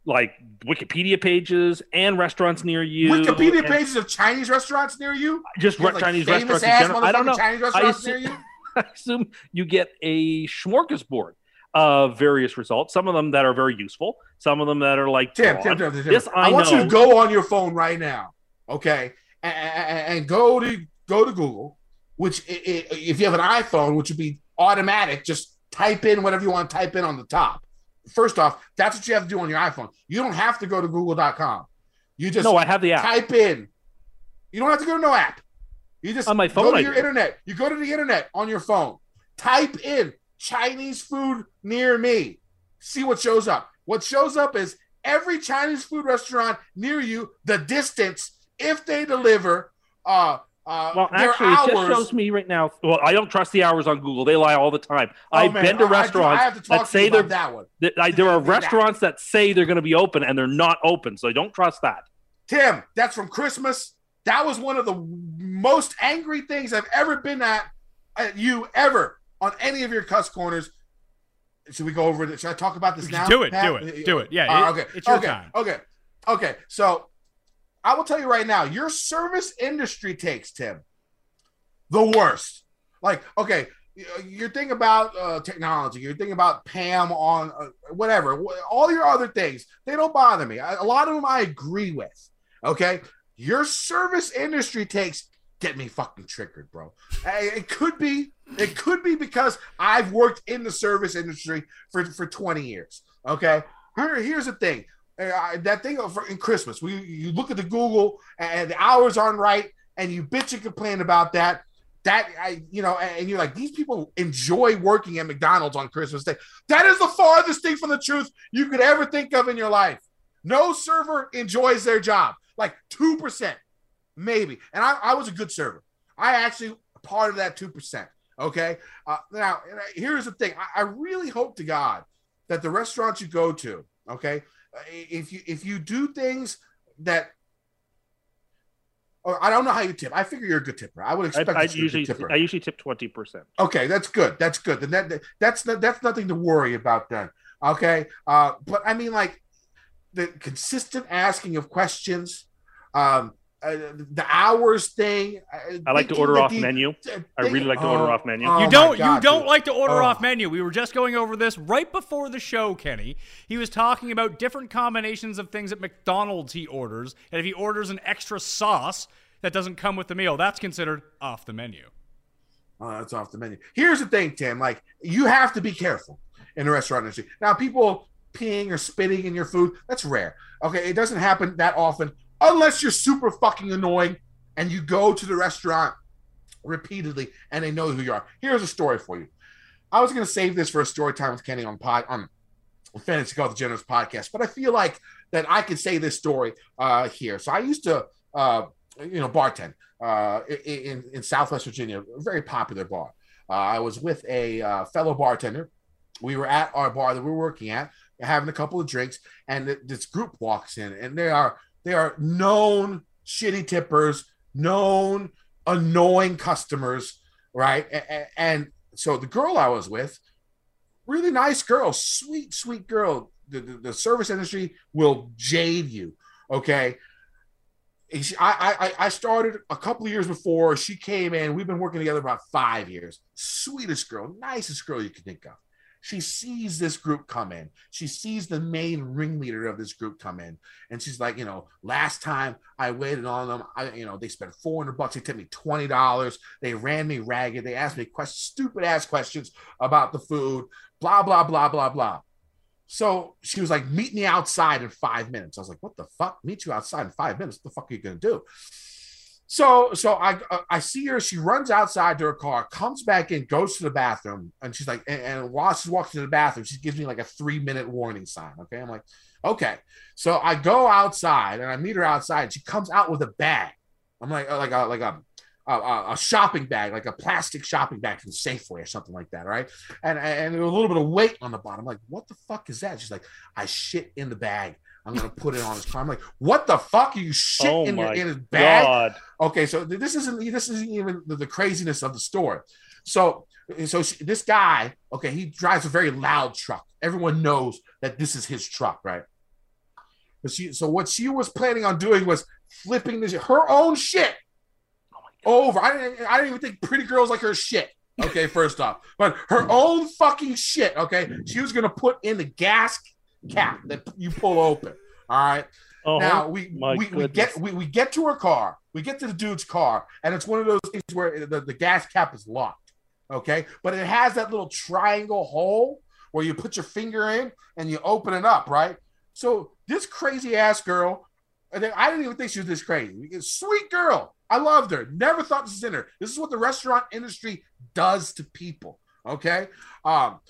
like Wikipedia pages and restaurants near you. Wikipedia pages of Chinese restaurants near you. Just There's, re- Chinese restaurants in general. I don't know. Chinese I restaurants near you. I assume you get a smorgasbord of various results. Some of them that are very useful. Some of them that are like Tim. Tim, Tim, Tim, Tim. This I, I, want know. you to go on your phone right now, okay, and, and go to go to Google. Which, i- i- if you have an iPhone, which would be automatic, just type in whatever you want to type in on the top. First off, that's what you have to do on your iPhone. You don't have to go to Google.com. You just no, I have the app. type in. You don't have to go to no app. You just On my phone, go to I your do. internet. You go to the internet on your phone. Type in Chinese food near me. See what shows up. What shows up is every Chinese food restaurant near you, the distance, if they deliver, uh, uh, Well, their actually, it just shows me right now. Well, I don't trust the hours on Google. They lie all the time. I've Oh, man, been to I- I do- I restaurants have to talk that to you say they're about that one. that, I, there are Do that. restaurants that say they're going to be open and they're not open. So I don't trust that. Tim, that's from Christmas. That was one of the most angry things I've ever been at at you ever on any of your cuss corners. Should we go over it? Should I talk about this now? Do it, Pat? do it, do it. Yeah, Uh, it- okay. it's your okay. time. Okay. Okay. So I will tell you right now, your service industry takes Tim the worst. Like, okay, you're thinking about uh, technology. You're thinking about Pam on uh, whatever. All your other things they don't bother me. A lot of them I agree with. Okay, your service industry takes get me fucking triggered, bro. Uh, It could be. It could be because I've worked in the service industry for for 20 years. Okay, Here- here's the thing. Uh, that thing for, in Christmas, we you look at the Google and the hours aren't right, and you bitch and complain about that. That I, you know, and you're like, these people enjoy working at McDonald's on Christmas Day. That is the farthest thing from the truth you could ever think of in your life. No server enjoys their job, like two percent, maybe. And I, I was a good server. I actually part of that two percent. Okay. Uh, now, here's the thing. I, I really hope to God that the restaurants you go to, okay, if you if you do things that or I don't know how you tip. I figure you're a good tipper. I would expect I that you're a good usually tipper. I usually tip twenty percent. Okay, that's good. That's good. Then that, that's not, that's nothing to worry about then. Okay, uh, but I mean, like the consistent asking of questions, um, uh, the hours thing. uh, I like to order off the- menu. th- I really like to oh, order off menu. oh You don't. God, you don't dude. like to order Oh. off menu. We were just going over this right before the show, Kenny. He was talking about different combinations of things at McDonald's he orders, and if he orders an extra sauce that doesn't come with the meal, that's considered off the menu. Oh, that's off the menu. Here's the thing, Tim. Like you have to be careful in the restaurant industry. Now, people peeing or spitting in your food, that's rare. Okay, it doesn't happen that often unless you're super fucking annoying and you go to the restaurant repeatedly, and they know who you are. Here's a story for you. I was going to save this for a story time with Kenny on pod on Fantasy Golf Generous podcast, but I feel like that I could say this story uh, here. So I used to, uh, you know, bartend uh, in in Southwest Virginia, a very popular bar. Uh, I was with a uh, fellow bartender. We were at our bar that we were working at, having a couple of drinks, and th- this group walks in, and they are they are known shitty tippers, known annoying customers, right? And, so the girl I was with, really nice girl, sweet, sweet girl. The, the, the service industry will jade you. Okay. I, I I started a couple of years before she came in. We've been working together about five years. Sweetest girl, nicest girl you could think of. She sees this group come in. She sees the main ringleader of this group come in, and she's like, you know, last time I waited on them, I, you know, they spent four hundred bucks. They tipped me twenty dollars. They ran me ragged. They asked me questions, stupid ass questions about the food. Blah blah blah blah blah. So she was like, meet me outside in five minutes. I was like, what the fuck? Meet you outside in five minutes? What the fuck are you gonna do? So so I uh, I see her. She runs outside to her car, comes back in, goes to the bathroom, and she's like, and, and while she's walking to the bathroom, she gives me like a three minute warning sign. Okay, I'm like, okay. So I go outside and I meet her outside. She comes out with a bag. I'm like uh, like a like a a, a, shopping bag, like a plastic shopping bag from Safeway or something like that, right? And and a little bit of weight on the bottom. I'm like, what the fuck is that? She's like, I shit in the bag. I'm gonna put it on his car. I'm like, what the fuck? Are you shit Oh in, your, in his bag? God. Okay, so this isn't this isn't even the, the craziness of the story. So so she, this guy, okay, he drives a very loud truck. Everyone knows that this is his truck, right? But she, so what she was planning on doing was flipping this her own shit over. I didn't I didn't even think pretty girls like her shit. Okay, first off, but her own fucking shit. Okay, she was gonna put in the gas cap that you pull open. All right. Oh, now we my we, we get we, we get to her car. We get to the dude's car, and it's one of those things where the, the gas cap is locked. Okay, but it has that little triangle hole where you put your finger in and you open it up, right? So this crazy ass girl, I didn't even think she was this crazy. Sweet girl. I loved her. Never thought this was in her. This is what the restaurant industry does to people. Okay. Um,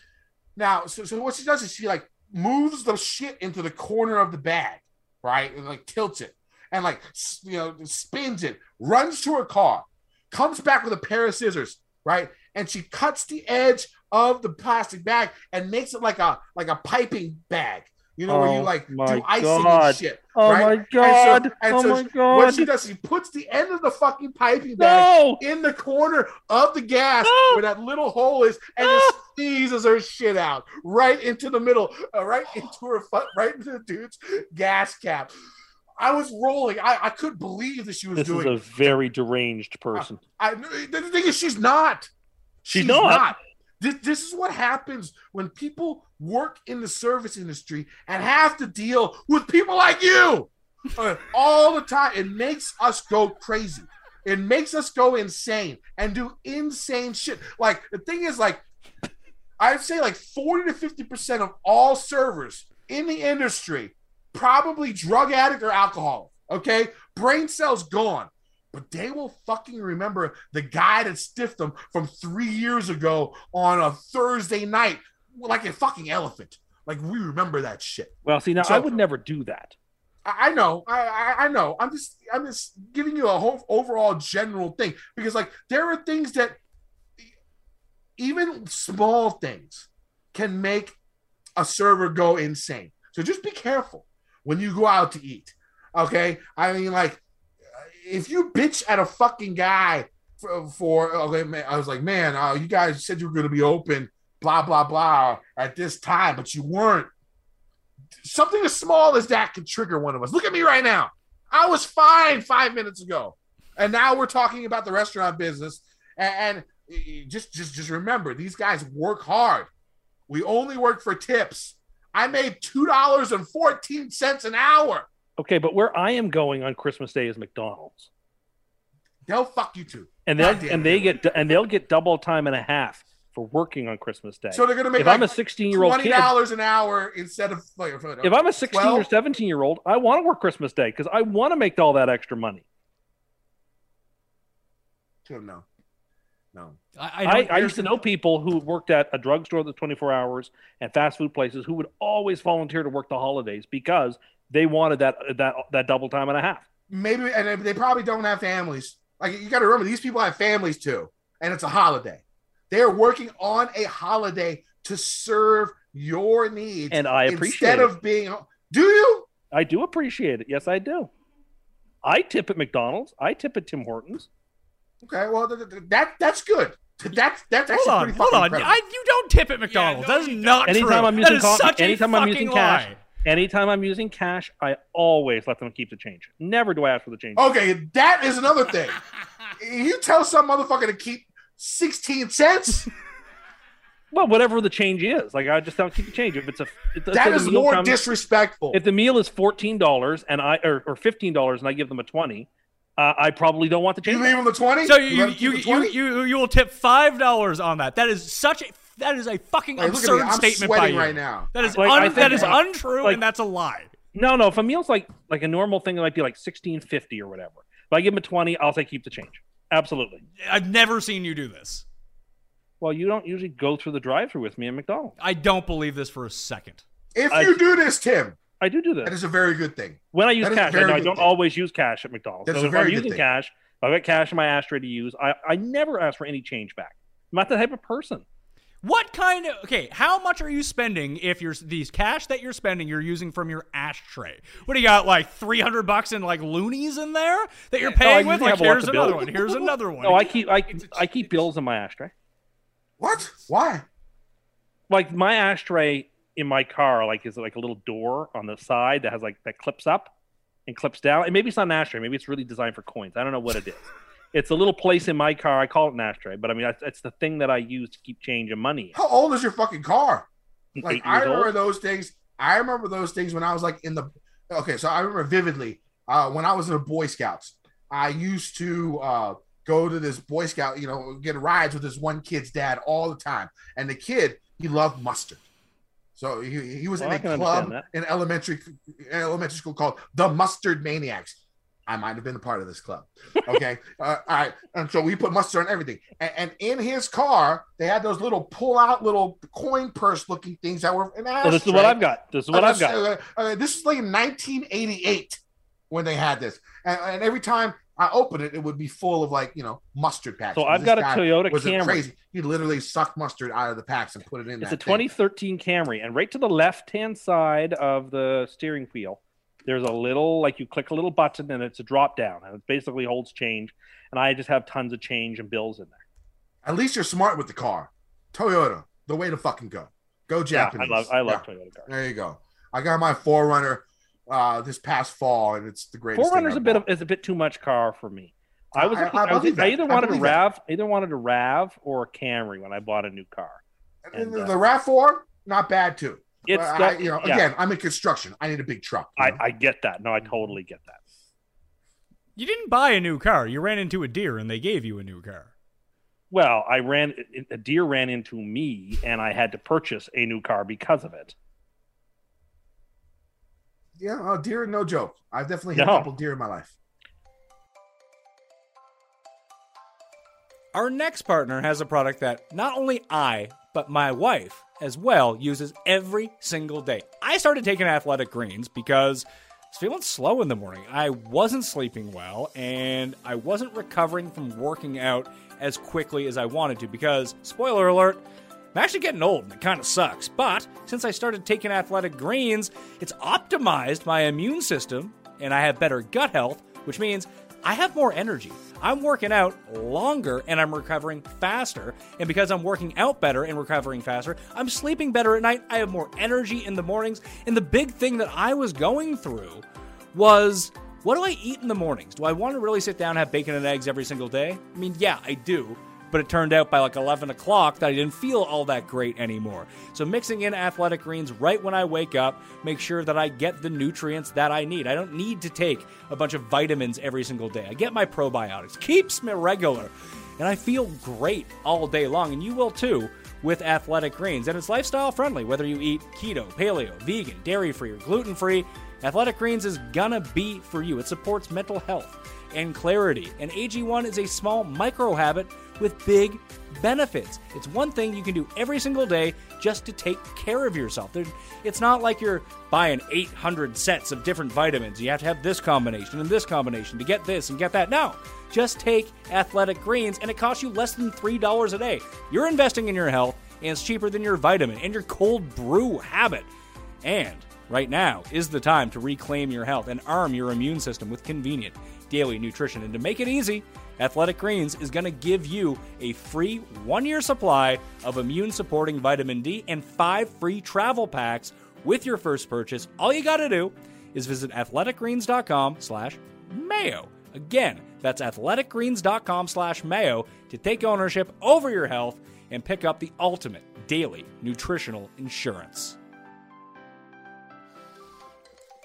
now, so, so what she does is she like moves the shit into the corner of the bag, right? And like tilts it and like you know spins it, runs to her car, comes back with a pair of scissors, right? And she cuts the edge of the plastic bag and makes it like a like a piping bag. You know where you Oh like do icing God. and shit. Oh right? my And God. so, and Oh so my What God. she does, she puts the end of the fucking piping bag No. in the corner of the gas No. where that little hole is, and just sneezes her shit out right into the middle, uh, right into her, fu- right into the dude's gas cap. I was rolling. I, I couldn't believe that she was This is a very deranged person. I the thing is, she's not. She's not. This, this is what happens when people work in the service industry and have to deal with people like you uh, all the time. It makes us go crazy. It makes us go insane and do insane shit. Like the thing is, like I'd say, like forty to fifty percent of all servers in the industry probably drug addict or alcoholic. Okay, brain cells gone but they will fucking remember the guy that stiffed them from three years ago on a Thursday night, like a fucking elephant. Like we remember that shit. Well, see, now So- I would never do that. I I know, I, I I know. I'm just I'm just giving you a whole overall general thing because like there are things that even small things can make a server go insane. So just be careful when you go out to eat. Okay, I mean like if you bitch at a fucking guy for, for okay, man, I was like, man, uh, you guys said you were going to be open, blah blah blah, at this time, but you weren't. Something as small as that could trigger one of us. Look at me right now. I was fine five minutes ago, and now we're talking about the restaurant business. And, and just just just remember, these guys work hard. We only work for tips. I made two dollars and fourteen cents an hour. Okay, but where I am going on Christmas Day is McDonald's, They'll fuck you too. and they God and they get and they'll get double time and a half for working on Christmas Day. So they're gonna make if like I'm a 16 year old twenty dollars an hour instead of like if I'm a 16 or 17 year old, I want to work Christmas Day because I want to make all that extra money. No. no. I, I, don't, I, used to know people who worked at a drugstore that's 24 hours and fast food places who would always volunteer to work the holidays because they wanted that that that double time and a half. Maybe, and they- they probably don't have families. Like you got to remember, these people have families too, and it's a holiday. They're working on a holiday to serve your needs, And I appreciate instead it. of being. Do you? I do appreciate it. Yes, I do. I tip at McDonald's. I tip at Tim Hortons. Okay, well th- th- that that's good. That's that's actually Hold on, pretty hold on. I, you don't tip at McDonald's. no, that is don't. not Anytime true. I'm using is coffee, such a anytime I'm fucking using cash, lie. Anytime I'm using cash, I always let them keep the change. Never do I ask for the change. Okay, that is another thing. you tell some motherfucker to keep sixteen cents. Well, whatever the change is, like I just don't keep the change. If it's a, if let's that say the is more comes- disrespectful. If the meal is fourteen dollars and I or, or fifteen dollars and I give them a twenty, uh, I probably don't want the change. you leave them the twenty. So you let him you, you, you you will tip five dollars on that. That is such a that is a fucking Hey, look at absurd. I'm statement by you. right now. That is Like, I un, think that is about- untrue like- and that's a lie. No, no. If a meal's like like a normal thing, it might be like sixteen fifty or whatever. If I give them a twenty, I'll say keep the change. Absolutely. I've never seen you do this. Well, you don't usually go through the drive-through with me at McDonald's. I don't believe this for a second. If I- you do this, Tim, I do do that that is a very good thing. when I use that is a cash. I, very know I don't thing. always use cash at McDonald's. That's so a if very I'm good using thing. cash, if I've got cash in my ashtray to use. I, I never ask for any change back. I'm not the type of person. What kind of okay? How much are you spending if you're these cash that you're spending you're using from your ashtray? What do you got? Like three hundred bucks in like loonies in there that you're No, paying with? usually Like have lots here's another one. Here's another one. No, I keep I, I keep bills in my ashtray. What? Why? Like my ashtray in my car, like is like a little door on the side that has like that clips up and clips down. And maybe it's not an ashtray. Maybe it's really designed for coins. I don't know what it is. It's a little place in my car. I call it an ashtray, but I mean that's, that's the thing that I use to keep change and money. in. How old is your fucking car? Like I remember old. those things. I remember those things when I was like in the. Okay, so I remember vividly uh, when I was in the Boy Scouts. I used to uh, go to this Boy Scout, you know, get rides with this one kid's dad all the time, and the kid he loved mustard. So he, he was Well, in a club in elementary elementary school called the Mustard Maniacs. I might have been a part of this club. Okay. uh, all right. And so we put mustard on everything. And, and in his car, they had those little pull out little coin purse looking things that were an So this is what I've got. This is what I've got. Uh, uh, this is like in 1988 when they had this. And, and every time I open it, it would be full of like, you know, mustard packs. So I've got a Toyota was Camry. Crazy. He literally sucked mustard out of the packs and put it in there. It's a thing. 2013 Camry, and right to the left hand side of the steering wheel, there's a little like you click a little button, and it's a drop down, and it basically holds change. And I just have tons of change and bills in there. At least you're smart with the car. Toyota, the way to fucking go. Go Japanese. Yeah, I love I love Yeah. Toyota cars. There you go. I got my 4Runner uh, this past fall, and it's the greatest. 4Runner's a bit of is a bit too much car for me. I was, I- I I was I either wanted a believe that. Rav, either wanted a Rav or a Camry when I bought a new car. bought. And, the, uh, the Rav Four, not bad too. It's But got- I, you know, yeah. again, I'm in construction. I need a big truck. I, know? I get that. No, I mm-hmm. totally get that. You didn't buy a new car. You ran into a deer and they gave you a new car. Well, I ran a deer ran into me, and I had to purchase a new car because of it. yeah, oh, deer, no joke. I've definitely hit No. a couple deer in my life. Our next partner has a product that not only I, but my wife as well uses every single day. I started taking athletic greens because I was feeling slow in the morning. I wasn't sleeping well and I wasn't recovering from working out as quickly as I wanted to because, spoiler alert, I'm actually getting old and it kind of sucks. But since I started taking athletic greens, it's optimized my immune system and I have better gut health, which means I have more energy. I'm working out longer and I'm recovering faster. And because I'm working out better and recovering faster, I'm sleeping better at night. I have more energy in the mornings. And the big thing that I was going through was what do I eat in the mornings? Do I want to really sit down and have bacon and eggs every single day? I mean, yeah, I do. But it turned out by like 11 o'clock that I didn't feel all that great anymore. So, mixing in athletic greens right when I wake up, make sure that I get the nutrients that I need. I don't need to take a bunch of vitamins every single day. I get my probiotics, keeps me regular, and I feel great all day long. And you will too with athletic greens. And it's lifestyle friendly, whether you eat keto, paleo, vegan, dairy free, or gluten free. Athletic Greens is gonna be for you. It supports mental health and clarity. And AG1 is a small micro habit with big benefits. It's one thing you can do every single day just to take care of yourself. It's not like you're buying 800 sets of different vitamins. You have to have this combination and this combination to get this and get that. No, just take Athletic Greens and it costs you less than $3 a day. You're investing in your health and it's cheaper than your vitamin and your cold brew habit. And right now is the time to reclaim your health and arm your immune system with convenient daily nutrition. And to make it easy, Athletic Greens is going to give you a free one year supply of immune supporting vitamin D and five free travel packs with your first purchase. All you got to do is visit athleticgreens.com slash mayo. Again, that's athleticgreens.com slash mayo to take ownership over your health and pick up the ultimate daily nutritional insurance.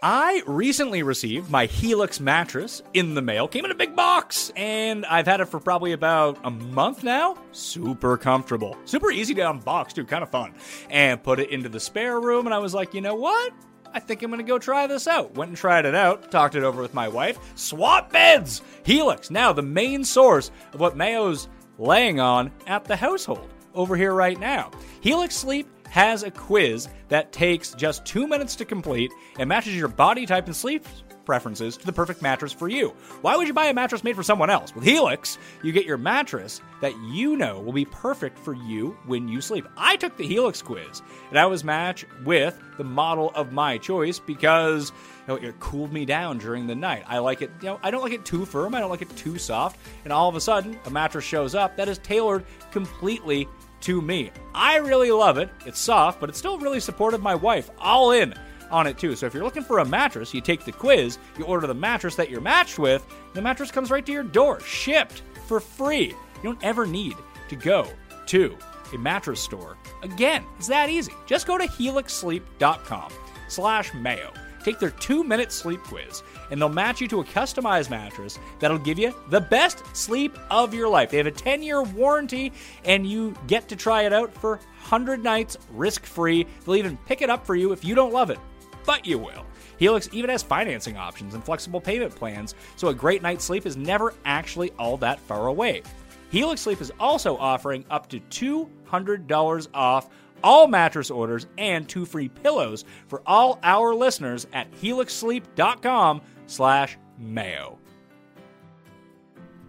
I recently received my Helix mattress in the mail. Came in a big box, and I've had it for probably about a month now. Super comfortable. Super easy to unbox, too. Kind of fun. And put it into the spare room, and I was like, you know what? I think I'm gonna go try this out. Went and tried it out, talked it over with my wife. Swap beds! Helix, now the main source of what Mayo's laying on at the household over here right now. Helix Sleep has a quiz that takes just two minutes to complete and matches your body type and sleep preferences to the perfect mattress for you. Why would you buy a mattress made for someone else? With Helix, you get your mattress that you know will be perfect for you when you sleep. I took the Helix quiz and I was matched with the model of my choice because you know, it cooled me down during the night. I like it, you know, I don't like it too firm, I don't like it too soft, and all of a sudden, a mattress shows up that is tailored completely to me. I really love it. It's soft, but it still really supported my wife all in on it too. So if you're looking for a mattress, you take the quiz, you order the mattress that you're matched with, the mattress comes right to your door, shipped for free. You don't ever need to go to a mattress store again. It's that easy. Just go to helixsleep.com slash mayo. Take their two-minute sleep quiz, and they'll match you to a customized mattress that'll give you the best sleep of your life. They have a 10-year warranty, and you get to try it out for 100 nights risk-free. They'll even pick it up for you if you don't love it, but you will. Helix even has financing options and flexible payment plans, so a great night's sleep is never actually all that far away. Helix Sleep is also offering up to $200 off all mattress orders and two free pillows for all our listeners at helixsleep.com slash mayo.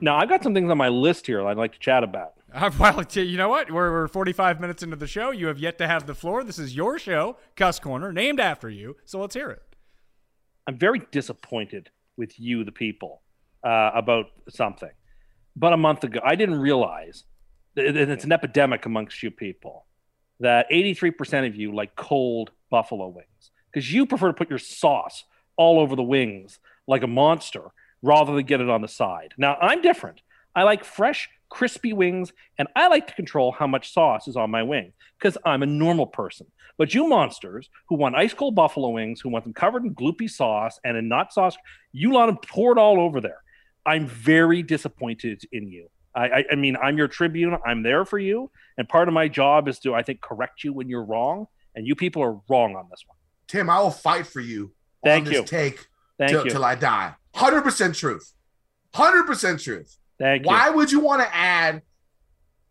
Now, I've got some things on my list here I'd like to chat about. Uh, well, t- you know what? We're, we're 45 minutes into the show. You have yet to have the floor. This is your show, Cuss Corner, named after you. So let's hear it. I'm very disappointed with you, the people, uh, about something. About a month ago, I didn't realize that that it's an epidemic amongst you people that 83% of you like cold buffalo wings because you prefer to put your sauce all over the wings like a monster rather than get it on the side. Now, I'm different. I like fresh, crispy wings, and I like to control how much sauce is on my wing because I'm a normal person. But you monsters who want ice cold buffalo wings, who want them covered in gloopy sauce and in not sauce, you want them poured all over there. I'm very disappointed in you. I, I, I mean, I'm your tribune. I'm there for you, and part of my job is to, I think, correct you when you're wrong. And you people are wrong on this one. Tim, I will fight for you Thank on you. this take Thank till, you. till I die. 100% truth. 100% truth. Thank Why you. would you want to add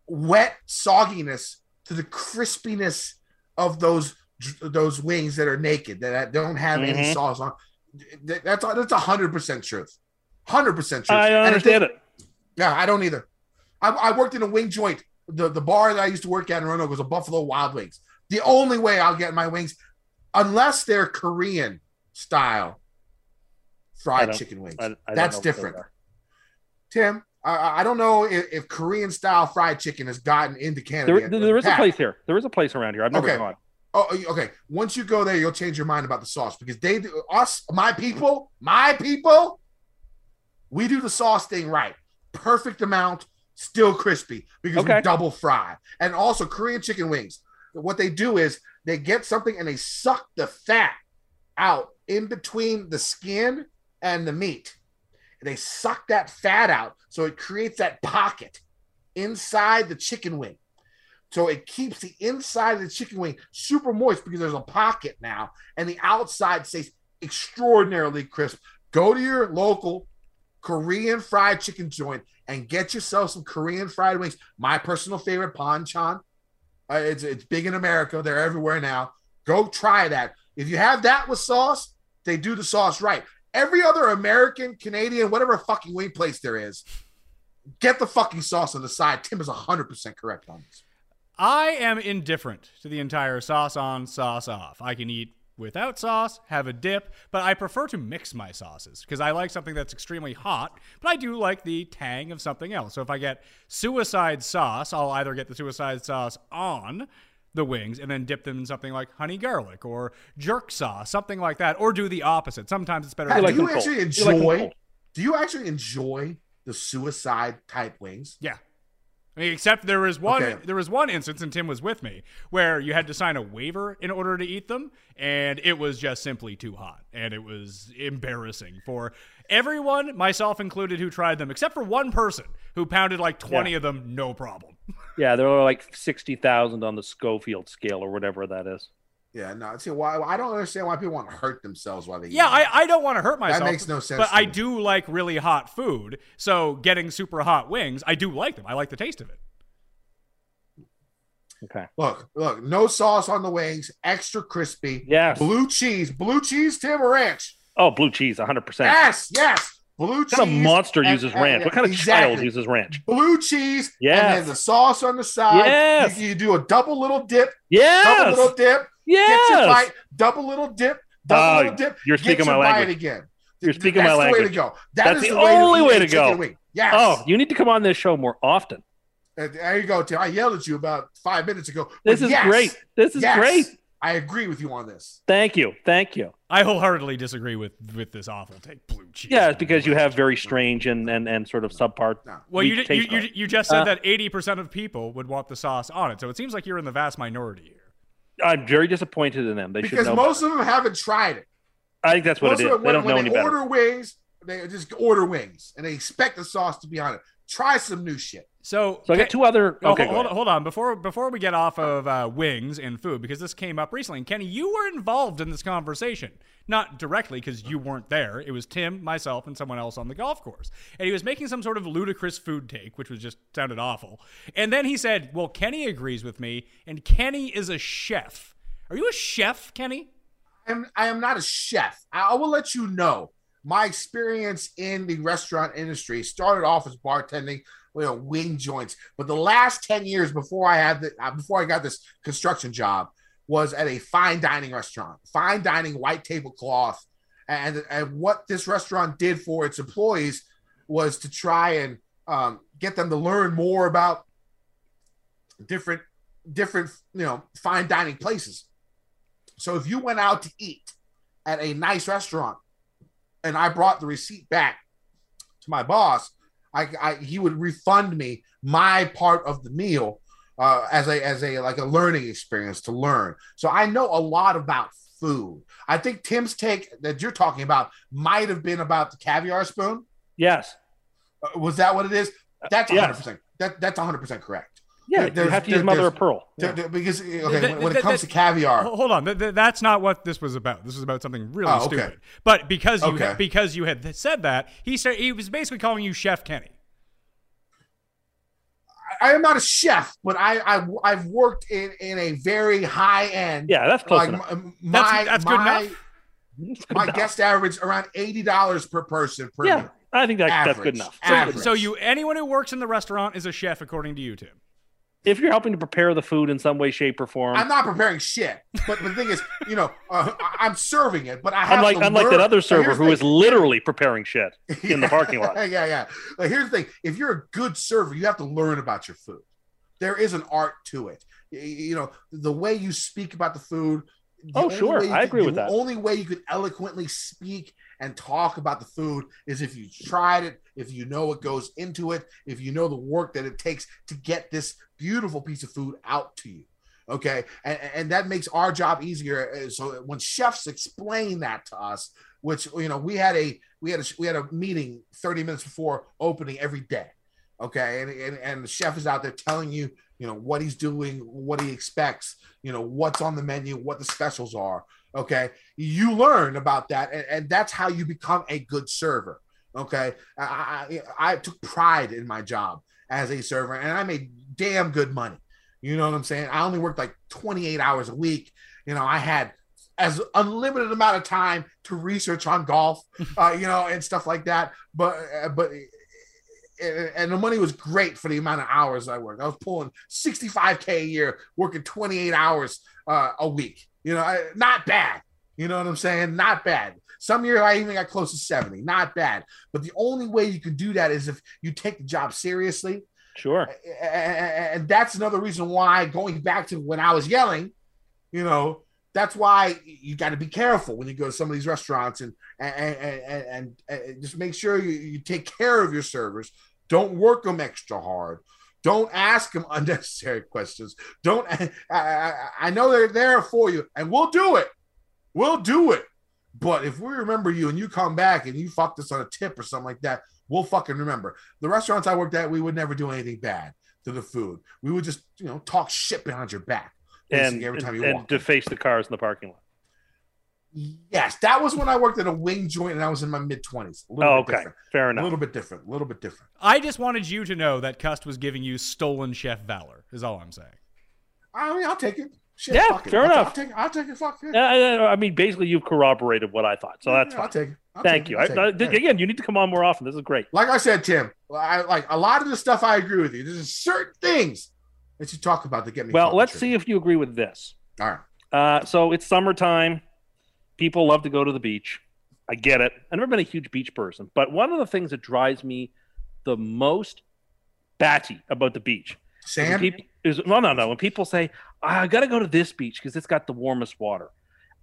wet sogginess to the crispiness of those those wings that are naked that don't have any Mhm. sauce on? That's that's a hundred percent truth. Hundred percent truth. I understand they- it. Yeah, I don't either. I, I worked in a wing joint. The, the bar that I used to work at in Roanoke was a Buffalo Wild Wings. The only way I'll get my wings, unless they're Korean style fried chicken wings. I- I That's different. Tim, I, I don't know if, if Korean style fried chicken has gotten into Canada. There, there is a place here. There is a place around here. I've never Okay. gone. Oh, okay. Once you go there, you'll change your mind about the sauce because they us, my people, my people. We do the sauce thing right, perfect amount, still crispy because Okay. we double fry, and also Korean chicken wings. What they do is they get something and they suck the fat out in between the skin and the meat. They suck that fat out, so it creates that pocket inside the chicken wing. So it keeps the inside of the chicken wing super moist because there's a pocket now, and the outside stays extraordinarily crisp. Go to your local Korean fried chicken joint and get yourself some Korean fried wings. My personal favorite, Bonchon. Uh, it's it's big in America. They're everywhere now. Go try that. If you have that with sauce, they do the sauce right. Every other American, Canadian, whatever fucking wing place there is, get the fucking sauce on the side. Tim is 100% correct on this. I am indifferent to the entire sauce on, sauce off. I can eat without sauce, have a dip, but I prefer to mix my sauces because I like something that's extremely hot, but I do like the tang of something else. So if I get suicide sauce, I'll either get the suicide sauce on the wings and then dip them in something like honey garlic or jerk sauce, something like that, or do the opposite. Sometimes it's better. Do like you actually You enjoy? like do you actually enjoy the suicide type wings? Yeah. I mean, except there was one Okay. there was one instance, and Tim was with me, where you had to sign a waiver in order to eat them, and it was just simply too hot, and it was embarrassing for everyone, myself included, who tried them, except for one person who pounded like twenty Yeah. of them, no problem. Yeah, they're like sixty thousand on the Scoville scale or whatever that is. Yeah, no. See, why I don't understand why people want to hurt themselves while they Yeah, eat. I, I don't want to hurt myself. That makes no sense But to I me. do like really hot food, so getting super hot wings, I do like them. I like the taste of it. Okay. look, look, no sauce on the wings, extra crispy. Yes. Blue cheese, blue cheese, Tim or ranch? Oh, blue cheese, one hundred percent. Yes, yes. Blue What kind of cheese monster and- uses and- ranch? What kind of exactly. child uses ranch? Blue cheese, Yeah. and Yes. then the sauce on the side. Yes. You, you do a double little dip, double little dip, get your Yes. bite, double little dip, double Oh, little dip. you're speaking my language. again. You're speaking that's my the way to go. That That's is the way to only eat way to go. Yes. Oh, you need to come on this show more often. Uh, There you go, Tim. I yelled at you about five minutes ago. This is yes, great. This is yes, great. I agree with you on this. Thank you. Thank you. I wholeheartedly disagree with with this awful take. Blue cheese. Yeah, it's because you have very strange and and, and sort of subpar. No. Well, you, weak you, you, you just said Uh, that 80% of people would want the sauce on it. So it seems like you're in the vast minority here. I'm very disappointed in them. They Because should know. most of them haven't tried it. I think that's what most it is. of them, They when, don't know when any they better. order wings, they just order wings and they expect the sauce to be on it. Try some new shit. So, So I got two other. Oh, Okay, hold, hold, hold on. Before before we get off of uh, wings and food, because this came up recently, and Kenny, you were involved in this conversation. Not directly, because you weren't there. It was Tim, myself, and someone else on the golf course. And he was making some sort of ludicrous food take, which was just sounded awful. And then he said, Well, Kenny agrees with me, and Kenny is a chef. Are you a chef, Kenny? I'm, I am not a chef. I, I will let you know. My experience in the restaurant industry started off as bartending, you know, wing joints. But the last 10 years before I had the, uh, before I got this construction job was at a fine dining restaurant, fine dining white tablecloth. And, and what this restaurant did for its employees was to try and um, get them to learn more about different, different, you know, fine dining places. So if you went out to eat at a nice restaurant and I brought the receipt back to my boss, I, I he would refund me my part of the meal uh, as a as a like a learning experience to learn. So I know a lot about food. I think Tim's take that you're talking about might have been about the caviar spoon. Yes. Uh, was that what it is? That's 100. percent That that's 100 percent correct. Yeah, There- you have to use mother of pearl. There- there- Because okay, Th- when, th- when it th- comes th- to caviar, Hold on, th- th- that's not what this was about. This was about something really Oh, okay. stupid. But because you Okay. because you had said that, he said he was basically calling you Chef Kenny. I am not a chef, but I, I I've worked in in a very high end. Yeah, that's close like enough. m- That's- my that's good my, enough. It's good my enough. guest average around eighty dollars per person per Yeah, meal. I think that, that's good enough. So, so you anyone who works in the restaurant is a chef, according to you, Tim. If you're helping to prepare the food in some way, shape, or form, I'm not preparing shit, but the thing is, you know, uh, I'm serving it, but I have unlike to unlike learn- that other server who is literally preparing shit in the parking lot. yeah, yeah. Yeah. But here's the thing: if you're a good server, you have to learn about your food. There is an art to it. You know, the way you speak about the food. the Oh, sure. I can- agree with the that. only way you could eloquently speak and talk about the food is if you tried it, if you know what goes into it, if you know the work that it takes to get this beautiful piece of food out to you. Okay, and, and that makes our job easier. Uh, So when chefs explain that to us, which you know we had a we had a we had a meeting 30 minutes before opening every day okay and, and and the chef is out there telling you you know what he's doing what he expects you know what's on the menu what the specials are okay you learn about that and, and that's how you become a good server Okay, I, I I took pride in my job as a server, and I made damn good money. You know what I'm saying? I only worked like 28 hours a week. You know, I had as unlimited amount of time to research on golf, uh, you know, and stuff like that. But uh, but and the money was great for the amount of hours I worked. I was pulling 65k a year, working 28 hours uh, a week. You know, I, not bad. You know what I'm saying? Not bad. Some year I even got close to 70. Not bad. But the only way you can do that is if you take the job seriously. Sure. And that's another reason why going back to when I was yelling, you know, that's why you got to be careful when you go to some of these restaurants and and and, and, and just make sure you, you take care of your servers. Don't work them extra hard. Don't ask them unnecessary questions. Don't. I, I, I know they're there for you, and we'll do it. We'll do it. But if we remember you and you come back and you fucked us on a tip or something like that, we'll fucking remember. The restaurants I worked at, we would never do anything bad to the food. We would just, you know, talk shit behind your back and, every time you and walk. deface the cars in the parking lot. Yes, that was when I worked at a wing joint and I was in my mid twenties. Oh, okay, different. fair enough. A little bit different. A little bit different. I just wanted you to know that Cust was giving you stolen chef valor. Is all I'm saying. I mean, I'll take it. Shit, yeah, fair I'll enough. I'll take, I'll take it. Fuck yeah. I, I mean, basically, you've corroborated what I thought, so yeah, that's yeah, fine. I'll take it. I'll Thank take you. It. I, I, again, you need to come on more often. This is great. Like I said, Tim, I like a lot of the stuff. I agree with you. There's certain things that you talk about that get me. Well, let's see if you agree with this. All right. Uh, so it's summertime. People love to go to the beach. I get it. I've never been a huge beach person, but one of the things that drives me the most batty about the beach Sand? Is, people, is no, no, no. When people say, "I got to go to this beach because it's got the warmest water,"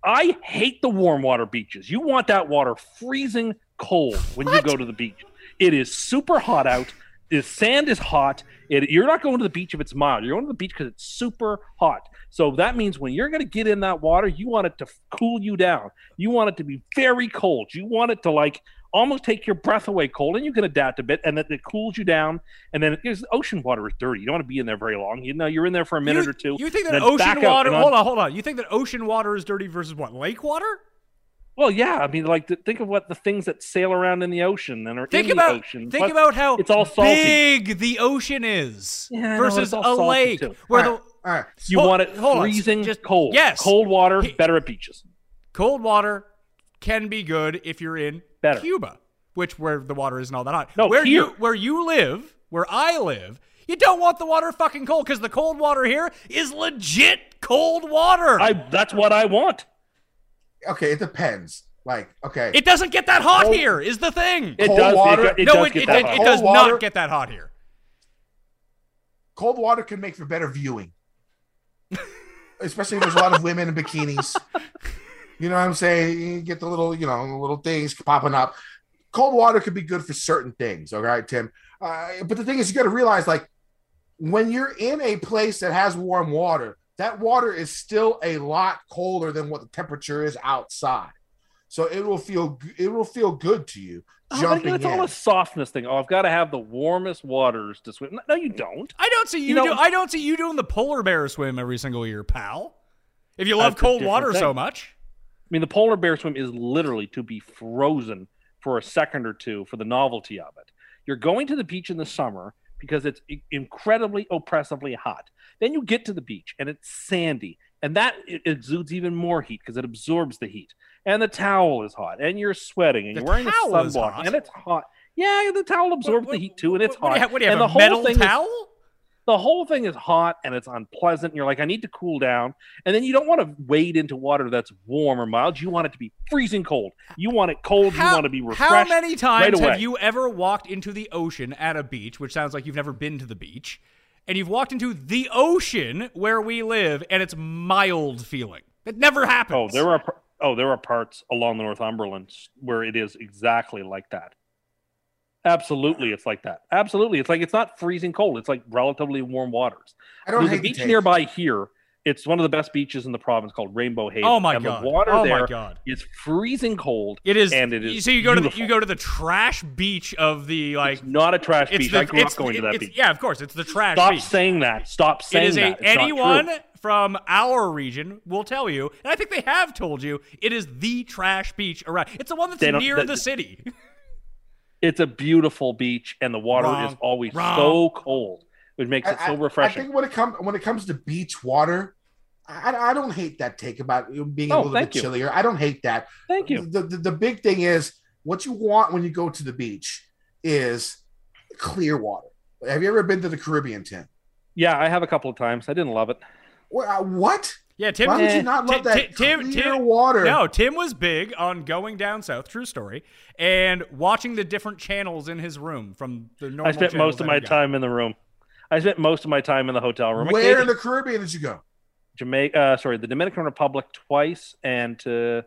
I hate the warm water beaches. You want that water freezing cold when what? you go to the beach. It is super hot out. The sand is hot. It, you're not going to the beach if it's mild. You're going to the beach because it's super hot. So that means when you're going to get in that water, you want it to cool you down. You want it to be very cold. You want it to like almost take your breath away cold, and you can adapt a bit, and then it cools you down. And then because ocean water is dirty, you don't want to be in there very long. You know, you're in there for a minute you, or two. You think that ocean water? Hold on, hold on. You think that ocean water is dirty versus what? Lake water? Well, yeah. I mean, like, think of what the things that sail around in the ocean and are think in about, the ocean. Think Plus, about how it's all salty. big the ocean is yeah, versus know, a lake. Too. Where all right, the all right. you hold, want it freezing, just cold. Yes, cold water, better at beaches. Cold water can be good if you're in better. Cuba, which where the water isn't all that hot. No, where here. you where you live, where I live, you don't want the water fucking cold because the cold water here is legit cold water. I that's what I want. Okay, it depends. Like, okay, it doesn't get that hot cold, here. Is the thing? It does. Water, it, it no, does it, get it, that it, hot. it does water- not get that hot here. cold water can make for better viewing, especially if there's a lot of women in bikinis. You know what I'm saying? You get the little, you know, little things popping up. Cold water could be good for certain things. All right, Tim. Uh, but the thing is, you got to realize, like, when you're in a place that has warm water, that water is still a lot colder than what the temperature is outside. So it will feel it will feel good to you Oh, but jumping again, it's in. all a softness thing. Oh, I've got to have the warmest waters to swim. No, you don't. I don't see you, You know- do. I don't see you doing the polar bear swim every single year, pal. If you love cold different water so much, I mean, the polar bear swim is literally to be frozen for a second or two for the novelty of it. You're going to the beach in the summer because it's incredibly oppressively hot. Then you get to the beach and it's sandy, and that it exudes even more heat because it absorbs the heat. And the towel is hot, and you're sweating, and The you're wearing a sunblock, and it's hot. Yeah, the towel absorbs What- the heat too, and it's what, hot. do you have? Do you have? and a the whole metal thing is- the whole thing is hot and it's unpleasant. And you're like, I need to cool down. And then you don't want to wade into water that's warm or mild. You want it to be freezing cold. You want it cold. you want to be refreshed. How many times right have you ever walked into the ocean at a beach, which sounds like you've never been to the beach, and you've walked into the ocean where we live, and it's mild feeling? It never happens. Oh, there are oh there are parts along the Northumberland where it is exactly like that. Absolutely, it's like that. Absolutely, it's like it's not freezing cold. It's like relatively warm waters. I don't There's hate a the beach nearby here. It's one of the best beaches in the province called Rainbow Haven. Oh my and God. The water Oh my there God. is freezing cold. It is. and it is. So you go to the, you go to the trash beach of the like. It's not a trash beach. the, I grew up it's- going to that beach. Yeah, of course, it's the trash Stop beach. saying that. Stop saying is a that. It's anyone from our region will tell you, and I think they have told you, it is the trash beach around. It's the one that's near that- the city. It's a beautiful beach, and the water Wrong. is always Wrong. so cold, which makes it so refreshing. I think when it comes when it comes to beach water, I, I don't hate that take about it being a Oh, little bit you. chillier. I don't hate that. Thank you. The, the the big thing is what you want when you go to the beach is clear water. Have you ever been to the Caribbean, Tim? Yeah, I have a couple of times. I didn't love it. Wha- uh, What? Yeah, Tim. Why would you not love Ti- that Tim, clear Tim, water? No, Tim was big on going down south. True story, and watching the different channels in his room from the normal. I spent most of my time in the room. I spent most of my time in the hotel room. Where in the Caribbean did you go? Jamaica, uh, sorry, the Dominican Republic twice, and to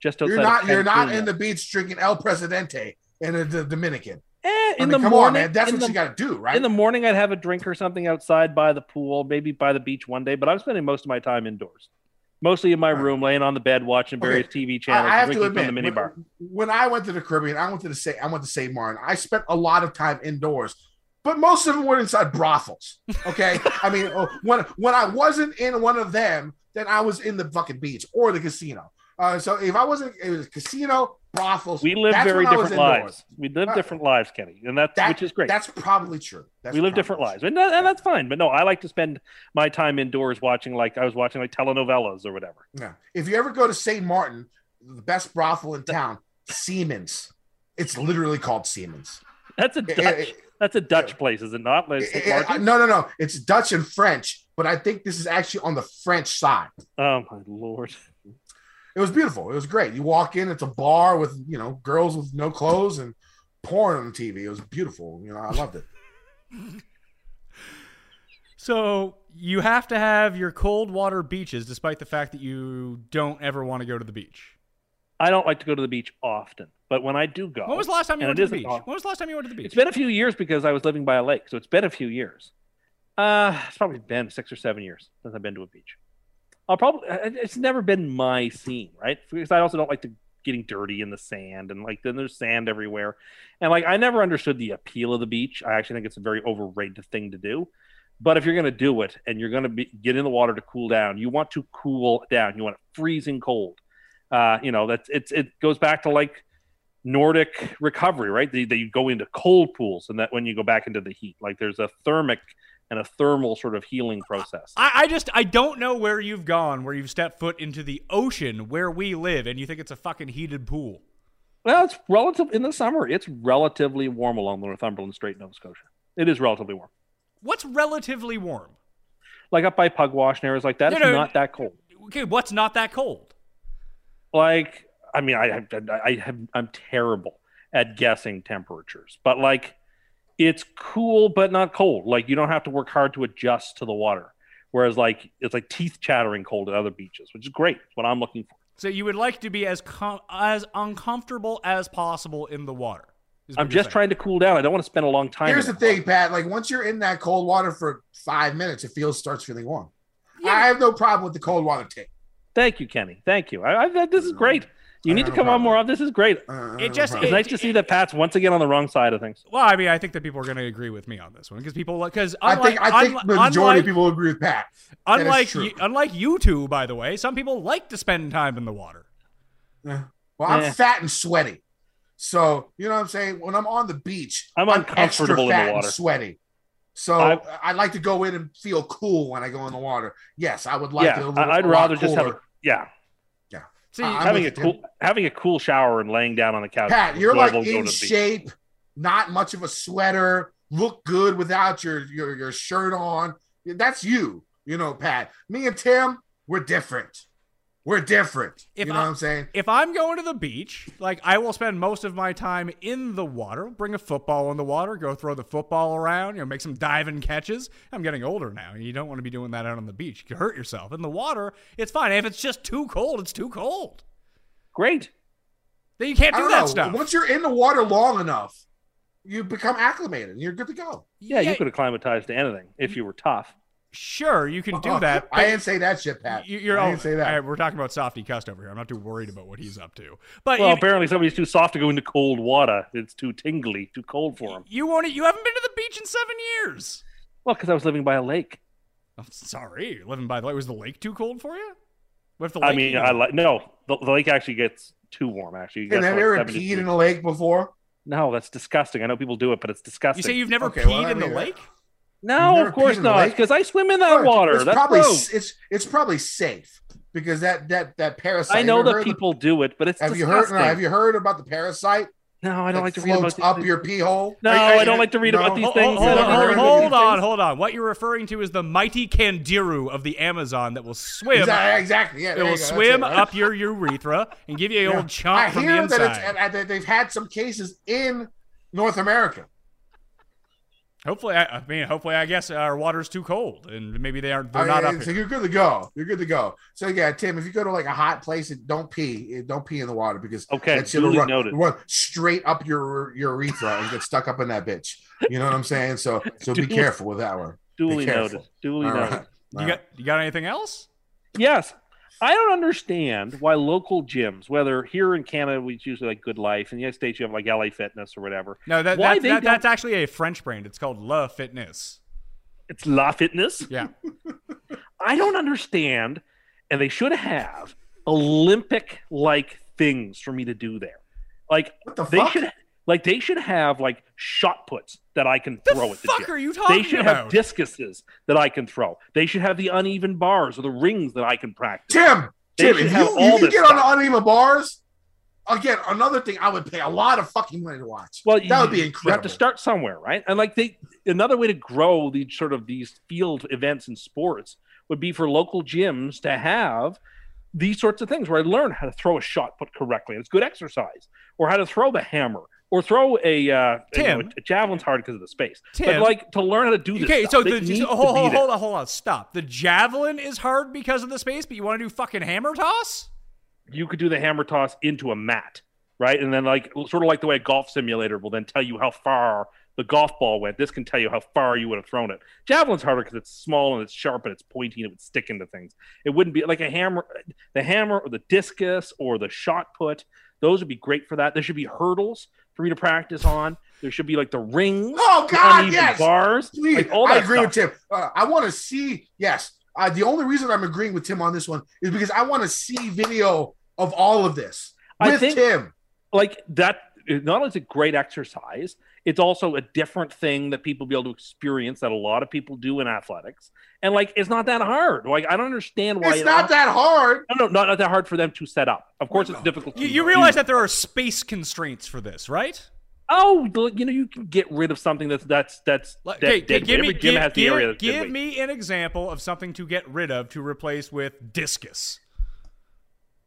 just outside. You're not. You're not in the beach drinking El Presidente in the, the Dominican. Eh, I in mean, the come morning. on, man. That's what the, you got to do, right? In the morning, I'd have a drink or something outside by the pool, maybe by the beach one day. But I'm spending most of my time indoors, mostly in my Right. room, laying on the bed, watching Okay. various TV channels, I have to admit, from the when, minibar. when I went to the Caribbean, I went to the Saint, I went to Saint Martin. I spent a lot of time indoors, but most of them were inside brothels. Okay, I mean, oh, when when I wasn't in one of them, then I was in the fucking beach or the casino. Uh, so if I wasn't, it was casino, brothels. We live very different lives. We live Uh, different lives, Kenny, and that's That- which is great. That's probably true. That's we live different true. lives, and, that, and that's fine. But no, I like to spend my time indoors watching, like I was watching, like telenovelas or whatever. Yeah. If you ever go to St. Martin, the best brothel in town, Siemens. It's literally called Siemens. That's a It- Dutch. it- that's a Dutch place, is it not? Like eh, eh, it- it- Martin's? no, no, no. It's Dutch and French, but I think this is actually on the French side. Oh my lord! It was beautiful. It was great. You walk in, it's a bar with you know girls with no clothes and porn on TV. It was beautiful. You know, I loved it. So you have to have your cold water beaches, despite the fact that you don't ever want to go to the beach. I don't like to go to the beach often, but when I do go, When was the last time you went to the beach? When was the last time you went to the beach? It's been a few years because I was living by a lake, so it's been a few years. Uh, it's probably been six or seven years since I've been to a beach. I'll probably it's never been my scene, right? Because I also don't like to getting dirty in the sand and like then there's sand everywhere, and like I never understood the appeal of the beach. I actually think it's a very overrated thing to do. But if you're going to do it and you're going to be, get in the water to cool down, you want to cool down. You want it freezing cold. Uh, you know that's it's it goes back to like Nordic recovery, right? They, they go into cold pools, and that when you go back into the heat, like there's a thermic and a thermal sort of healing process. I, I just I don't know where you've gone where you've stepped foot into the ocean where we live and you think it's a fucking heated pool. Well, it's relative in the summer. It's relatively warm along the Northumberland Strait, Nova Scotia. It is relatively warm. What's relatively warm? Like up by Pugwash and areas like that, No, it's no, not that cold. Okay, what's not that cold? Like, I mean, I, I, I have, I'm terrible at guessing temperatures, but like, it's cool but not cold. Like, you don't have to work hard to adjust to the water. Whereas, like, it's like teeth chattering cold at other beaches, which is great. It's what I'm looking for. So you would like to be as com- as uncomfortable as possible in the water. I'm just saying. trying to cool down. I don't want to spend a long time. Here's the it. thing, Pat. Like once you're in that cold water for five minutes, it feels starts feeling warm. Yeah. I have no problem with the cold water take. Thank you, Kenny. Thank you. I, I, this is mm. great. You need to come on more often. This is great. Uh, It just it's it- nice to see that Pat's once again on the wrong side of things. Well, I mean, I think that people are going to agree with me on this one because people like because I think I think the majority unlike, of people agree with Pat. That is unlike true. you, unlike you two, by the way, some people like to spend time in the water. Yeah. Well, I'm Yeah. fat and sweaty, so you know what I'm saying. When I'm on the beach, I'm extra uncomfortable in the fat and water. sweaty. So I- I, like to go in and feel cool when I go in the water. Yes, I would like yeah, to. A little, I- I'd a lot rather just have a yeah. See, I'm having a with you. cool having a cool shower and laying down on the couch. Pat, you're like in to beach. shape, not much of a sweater, look good without your your your shirt on. That's you, you know, Pat. Me and Tim, we're different. We're different. If you know I- what I'm saying? if I'm going to the beach, like I will spend most of my time in the water, bring a football in the water, go throw the football around, you know, make some diving catches. I'm getting older now. You don't want to be doing that out on the beach. You could hurt yourself. In the water, it's fine. If it's just too cold, it's too cold. Great. Then you can't do that know. stuff. Once you're in the water long enough, you become acclimated and you're good to go. Yeah, you could acclimatize to anything if mm-hmm. you were tough. Sure, you can do Uh-uh. that. I but didn't say that shit, Pat. you- You're I all, didn't say that. all right, we're talking about Softy Cust over here. I'm not too worried about what he's up to. But Well, you, apparently somebody's too soft to go into cold water. It's too tingly, too cold for him. you won't. You haven't been to the beach in seven years. Well, because I was living by a lake. I'm sorry, you're living by the lake. Was the lake too cold for you? What if the I mean, I like no. The, the lake actually gets too warm. Actually, It And gets have like you ever peed in a lake before? No, that's disgusting. I know people do it, but it's disgusting. You say you've never Okay, peed well, I in the mean, lake? No, of course peed in the not. Because I swim in that water. It's That's probably gross. it's it's probably safe because that that that parasite. I know that heard of- people do it, but it's Have you heard? No, have you heard about the parasite? No, I don't like to read about floats these up things. your pee hole. No, Are you- I don't like to read no? about these Hold, things. hold, I hold, hold, of know. these on, things? hold on. What you're referring to is the mighty Candiru of the Amazon that will swim. Exactly. exactly. Yeah, It will go. Swim it, right? up your urethra and give you a Yeah. old chomp I from hear the that, it's, inside. and that they've had some cases in North America. Hopefully, I, I mean, hopefully, I guess our water's too cold, and maybe they aren't. They're I not mean, up so here. you're good to go. You're good to go. So yeah, Tim, if you go to like a hot place, and don't pee. Don't pee in the water because Okay, that shit will duly run, noted. run straight up your your urethra and get stuck up in that bitch. You know what I'm saying? So so be careful with that one. Duly noted. Duly All noted. right. You got you got anything else? Yes. I don't understand why local gyms, whether here in Canada we choose like Good Life, in the United States you have like LA Fitness or whatever. No, that, Why that, they that that's actually a French brand. It's called La Fitness. It's La Fitness. Yeah. I don't understand, and they should have Olympic like things for me to do there. Like What the they fuck? should like they should have like shot puts that I can The throw at the fuck gym. are you talking They should about? have discuses that I can throw. They should have the uneven bars or the rings that I can practice. Tim, They Tim, should if have you, all if you this get on stuff. the uneven bars, again, another thing I would pay a lot of fucking money to watch. Well, that would be you- incredible. You have to start somewhere, right? And like they, another way to grow these sort of these field events in sports would be for local gyms to have these sorts of things where I learn how to throw a shot put correctly. It's good exercise, or how to throw the hammer, or throw a, uh, you know, Tim. a javelin's hard because of the space. Tim. But like to learn how to do this. Okay, stuff, so the, so hold, hold, hold on, hold on, stop. The javelin is hard because of the space, but you want to do fucking hammer toss? you could do the hammer toss into a mat, right? And then like sort of like the way a golf simulator will then tell you how far the golf ball went. This can tell you how far you would have thrown it. Javelin's harder because it's small and it's sharp and it's pointy and it would stick into things. It wouldn't be like a hammer, the hammer or the discus or the shot put. Those would be great for that. There should be hurdles for me to practice on. There should be like the rings, Oh, God, yes. bars. Please, like all I agree stuff. with Tim. Uh, I want to see. Yes, uh, the only reason I'm agreeing with Tim on this one is because I want to see video of all of this I with think- Tim. like that not only is it great exercise it's also a different thing that people be able to experience that a lot of people do in athletics and like it's not that hard like i don't understand why It's it not al- that hard. no, no, not, not that hard for them to set up. Of oh, course, it's difficult. You, to you do. realize that there are space constraints for this, right? Oh, you know, you can get rid of something that's that's that's Like, dead- okay, give me, gym give, has the give- area that's give me an example of something to get rid of to replace with discus.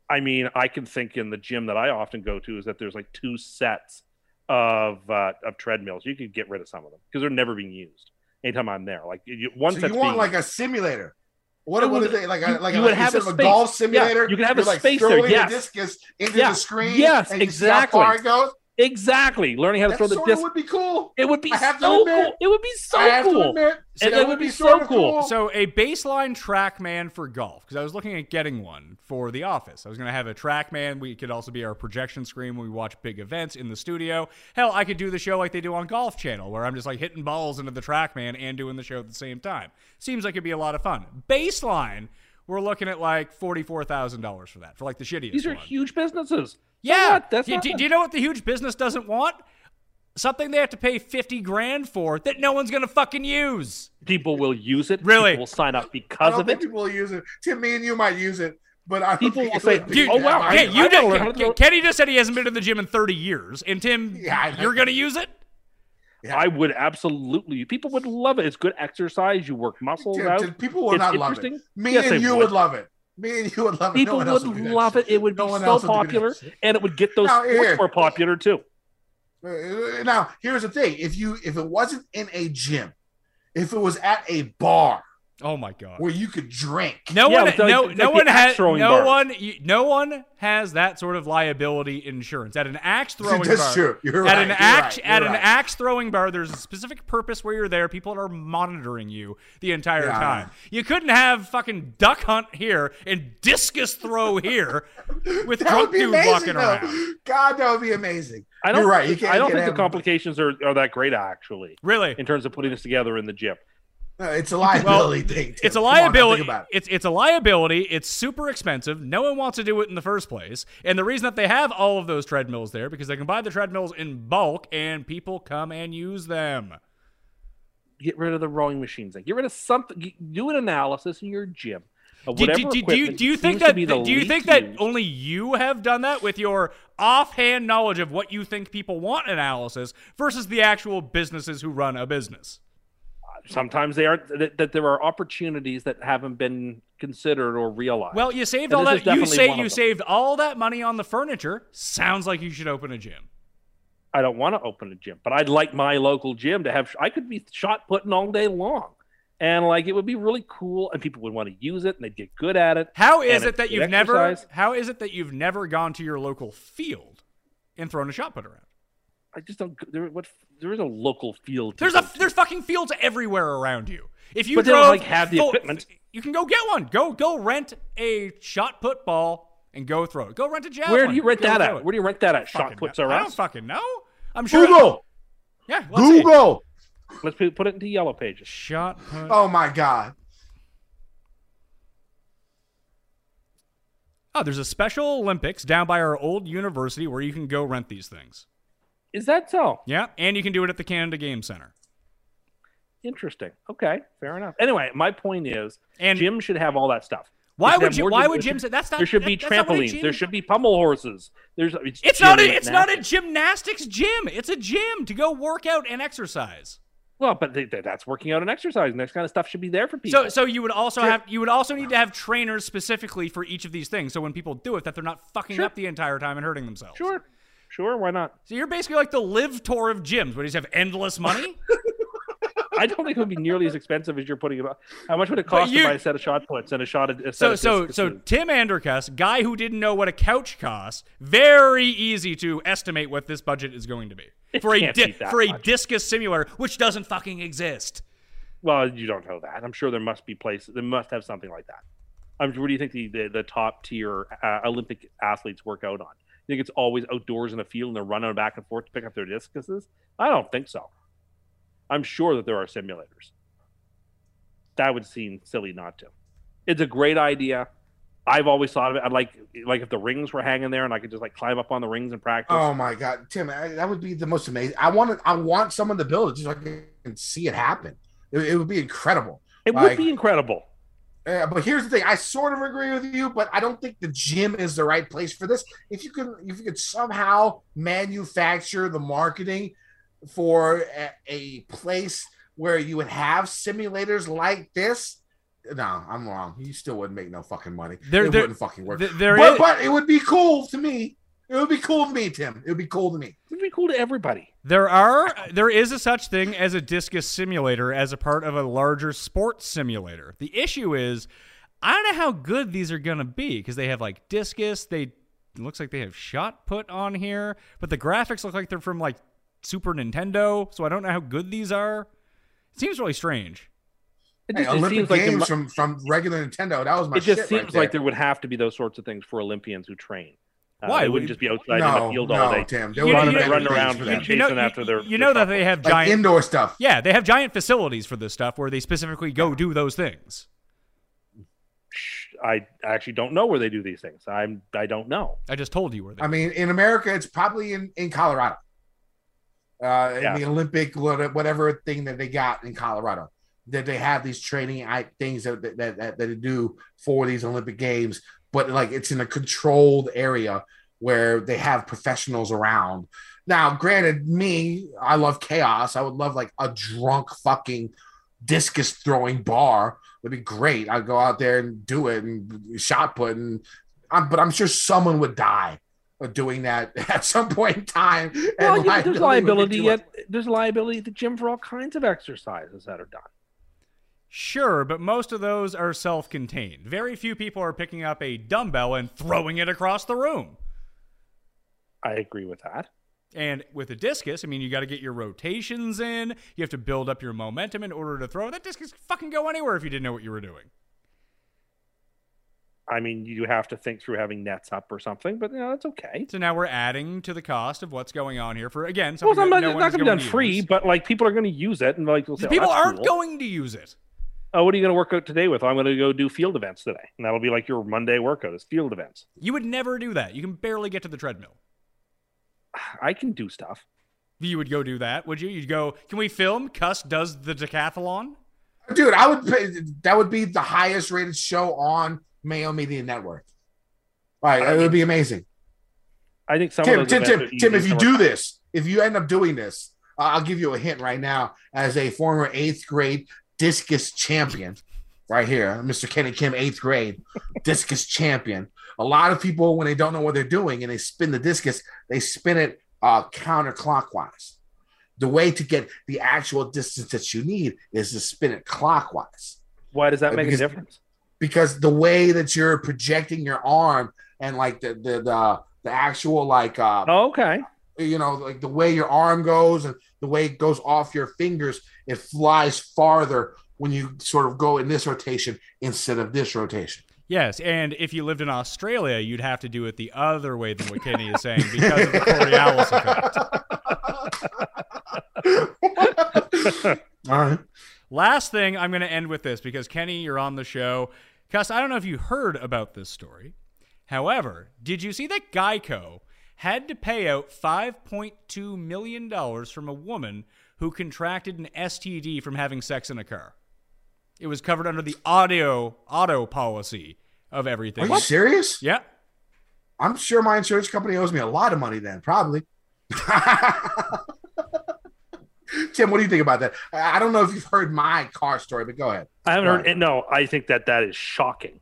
I mean, I can think in the gym that I often go to is that there's like two sets of uh, of treadmills. You could get rid of some of them because they're never being used. Anytime I'm there, like you, one So you want like a simulator? What, would, what well, it like? A, you- like you a, would like have a a golf Yeah, simulator. you can have a like space there, yes. the discus into Yeah, the screen. yes, see how exactly. far it goes. Exactly learning how to That throw the disc. would be cool. It would be I have to so admit. cool. It would be so I have to cool. admit, And that that would be so sorta cool. So a baseline TrackMan for golf, because I was looking at getting one for the office. I was going to have a TrackMan. We could also be our projection screen when we watch big events in the studio. Hell, I could do the show like they do on Golf Channel, where I'm just like hitting balls into the TrackMan and doing the show at the same time. Seems like it'd be a lot of fun. Baseline, we're looking at like forty-four thousand dollars for that, for like the shittiest These are one. huge businesses. So Yeah. what? that's do, do- nothing. do you know what the huge business doesn't want? Something they have to pay 50 grand for that no one's going to fucking use. people will use it. Really? people will sign up I because don't of think it. people will use it. Tim, me and you might use it, but I People will say, Dude, Oh, that wow, much. Hey, I you gotta did. how Kenny just said he hasn't been to the gym in 30 years. And Tim, Yeah, you're going to use it? Yeah. I would absolutely. People would love it. It's good exercise. You work muscles Tim, out. Tim, people will It's not love it. Me Yes, and you would. would love it. Me and you would love it. People no else would love it. It would No be so else would do that popular, and it would get those Now, sports here- more popular too. Uh, Now, here's the thing: if you if it wasn't in a gym, if it was at a bar Oh my god. where you could drink, No Yeah, one, it's like- no, it's no one has, no bar. one, you- no one has that sort of liability insurance at an axe throwing That's bar. true. You're at right. an You're axe, right. at You're an right. axe throwing bar, there's a specific purpose where you're there. People are monitoring you the entire Yeah. time. You couldn't have fucking duck hunt here and discus throw here with drunk would be dude amazing. walking though. around. God, that would be amazing. I don't. You're right. You can't I don't think the complications are, are that great actually Really? in terms of putting this together in the gym. No, it's a liability thing. Tim. It's a Come on, liability. about it. it's it's a liability. It's super expensive. No one wants to do it in the first place. And the reason that they have all of those treadmills there because they can buy the treadmills in bulk and people come and use them. Get rid of the rowing machines. Then. Get rid of something. Do an analysis in your gym. Do, do- do- do you do you think that do you think that used. only you have done that with your offhand knowledge of what you think people want analysis versus the actual businesses who run a business? Sometimes they aren't that, that there are opportunities that haven't been considered or realized. Well, you saved And all that. You say you saved all that money on the furniture. Sounds like you should open a gym. I don't want to open a gym, but I'd like my local gym to have. I could be shot putting all day long, and like it would be really cool, and people would want to use it, and they'd get good at it. How is it that you've never? How is it that you've never gone to your local field and thrown a shot put around? I just don't. There, what? There is a local field. to There's a to. there's fucking fields everywhere around you. If you But they don't, drove like, have the full- equipment. you can go get one. Go go rent a shot put ball and go throw it. Go rent a javelin. Where do you rent Go that at? Where do you rent that at? Shot puts know. are I don't fucking know. I'm sure. Google. Yeah. Let's see. Google. Let's put put it into yellow pages. Shot put. Oh my god. Oh, there's a special Olympics down by our old university where you can go rent these things. Is that so? Yeah, and you can do it at the Canada Game Center. Interesting. Okay, fair enough. Anyway, my point is, And- gym should have all that stuff. Why would you- why gyms. would gyms- should- that's not- There should be that- that's not what a trampolines. gym- There should be pommel horses. There's it's, It's not a it's not a gymnastics. gym. It's a gym to go work out and exercise. Well, but they, that's working out and exercise, and that kind of stuff should be there for people. So so you would also have you would also need to have trainers specifically for each of these things. So when people do it, that they're not fucking Sure. up the entire time and hurting themselves. sure, sure, why not? So you're basically like the live tour of gyms. Where you have endless money. I don't think it would be nearly as expensive as you're putting it. on. How much would it cost you- to buy a set of shot puts and a shot of a set so of so discuses? so Tim Andercuss, guy who didn't know what a couch costs, very easy to estimate what this budget is going to be It for a di- be that for a discus simulator, which doesn't fucking exist. Well, you don't know that. I'm sure there must be places. They must have something like that. I'm, what do you think the, the, the top tier uh, Olympic athletes work out on? You think it's always outdoors in a field and they're running back and forth to pick up their discuses? I don't think so. I'm sure that there are simulators. That would seem silly not to. It's a great idea. I've always thought of it. I'd like like if the rings were hanging there and I could just like climb up on the rings and practice. Oh my god, Tim, I, that would be the most amazing. I want to, I want someone to build it just so I can see it happen. It, it would be incredible. it like- would be incredible. Uh, but here's the thing: I sort of agree with you, but I don't think the gym is the right place for this. If you could, if you could somehow manufacture the marketing for a, a place where you would have simulators like this, no, I'm wrong. You still wouldn't make no fucking money. There- it there- wouldn't fucking work. there but, is- but it would be cool to me. It would be cool to me, Tim. It would be cool to me. It would be cool to everybody. There are there is a such thing as a discus simulator as a part of a larger sports simulator. The issue is I don't know how good these are going to be because they have like discus, they it looks like they have shot put on here, but the graphics look like they're from like Super Nintendo, so I don't know how good these are. It seems really strange. It Hey, just, it Olympic seems like there games from from regular Nintendo. That was my it just shit seems right like there. there would have to be those sorts of things for Olympians who train. Uh, Why? They wouldn't just be outside in the field no, all day, Tim. They you, would you be know- running around things for and them. You know, chasing after their. you their know that they puts. have like giant indoor stuff. Yeah, they have giant facilities for this stuff where they specifically go do those things. I actually don't know where they do these things. I'm. I don't know. I just told you where they I mean, in America, it's probably in in Colorado. Uh, in Yeah. the Olympic whatever thing that they got in Colorado, that they have these training things that that, that that they do for these Olympic games, but like it's in a controlled area where they have professionals around. Now, granted, me, I love chaos. I would love like a drunk fucking discus throwing bar. It'd be great. I'd go out there and do it and shot put, and I'm, but I'm sure someone would die doing that at some point in time. and Well, yeah, but there's liability at there's liability at the gym for all kinds of exercises that are done. Sure, but most of those are self contained. Very few people are picking up a dumbbell and throwing it across the room. I agree with that. And with a discus, I mean, you got to get your rotations in. You have to build up your momentum in order to throw. That discus could fucking go anywhere if you didn't know what you were doing. I mean, you have to think through having nets up or something, but you know that's okay. So now we're adding to the cost of what's going on here for again. Well, it's not, no it's not going to be done free, but like people are going to use it, and like say, "Oh, people that's aren't cool." going to use it. Oh, what are you going to work out today with? I'm going to go do field events today, and that'll be like your Monday workout is field events. You would never do that. You can barely get to the treadmill. I can do stuff. You would go do that, would you? You'd go, can we film? Cuss does the decathlon? Dude, I would pay, that would be the highest rated show on Mayo Media Network. Right, it would be amazing. I think some Tim, of Tim, Tim, Tim, if you do work this, if you end up doing this, I'll give you a hint right now. As a former eighth grade discus champion, right here, Mr. Kenny Kim, eighth grade discus champion. A lot of people, when they don't know what they're doing and they spin the discus, they spin it uh, counterclockwise. The way to get the actual distance that you need is to spin it clockwise Why does that make Because- a difference? because the way that you're projecting your arm and like the the the, the actual like uh Oh, okay. you know like the way your arm goes and the way it goes off your fingers it flies farther when you sort of go in this rotation instead of this rotation Yes, and if you lived in Australia, you'd have to do it the other way than what Kenny is saying because of the Coriolis effect. all right Last thing, I'm going to end with this because Kenny, you're on the show. Cuss, I don't know if you heard about this story. However, did you see that Geico had to pay out $5.2 million from a woman who contracted an STD from having sex in a car? It was covered under the audio auto policy of everything. are you serious Yeah. i'm sure my insurance company owes me a lot of money then probably tim what do you think about that i I don't know if you've heard my car story but go ahead I haven't Right. heard. No, I think that that is shocking,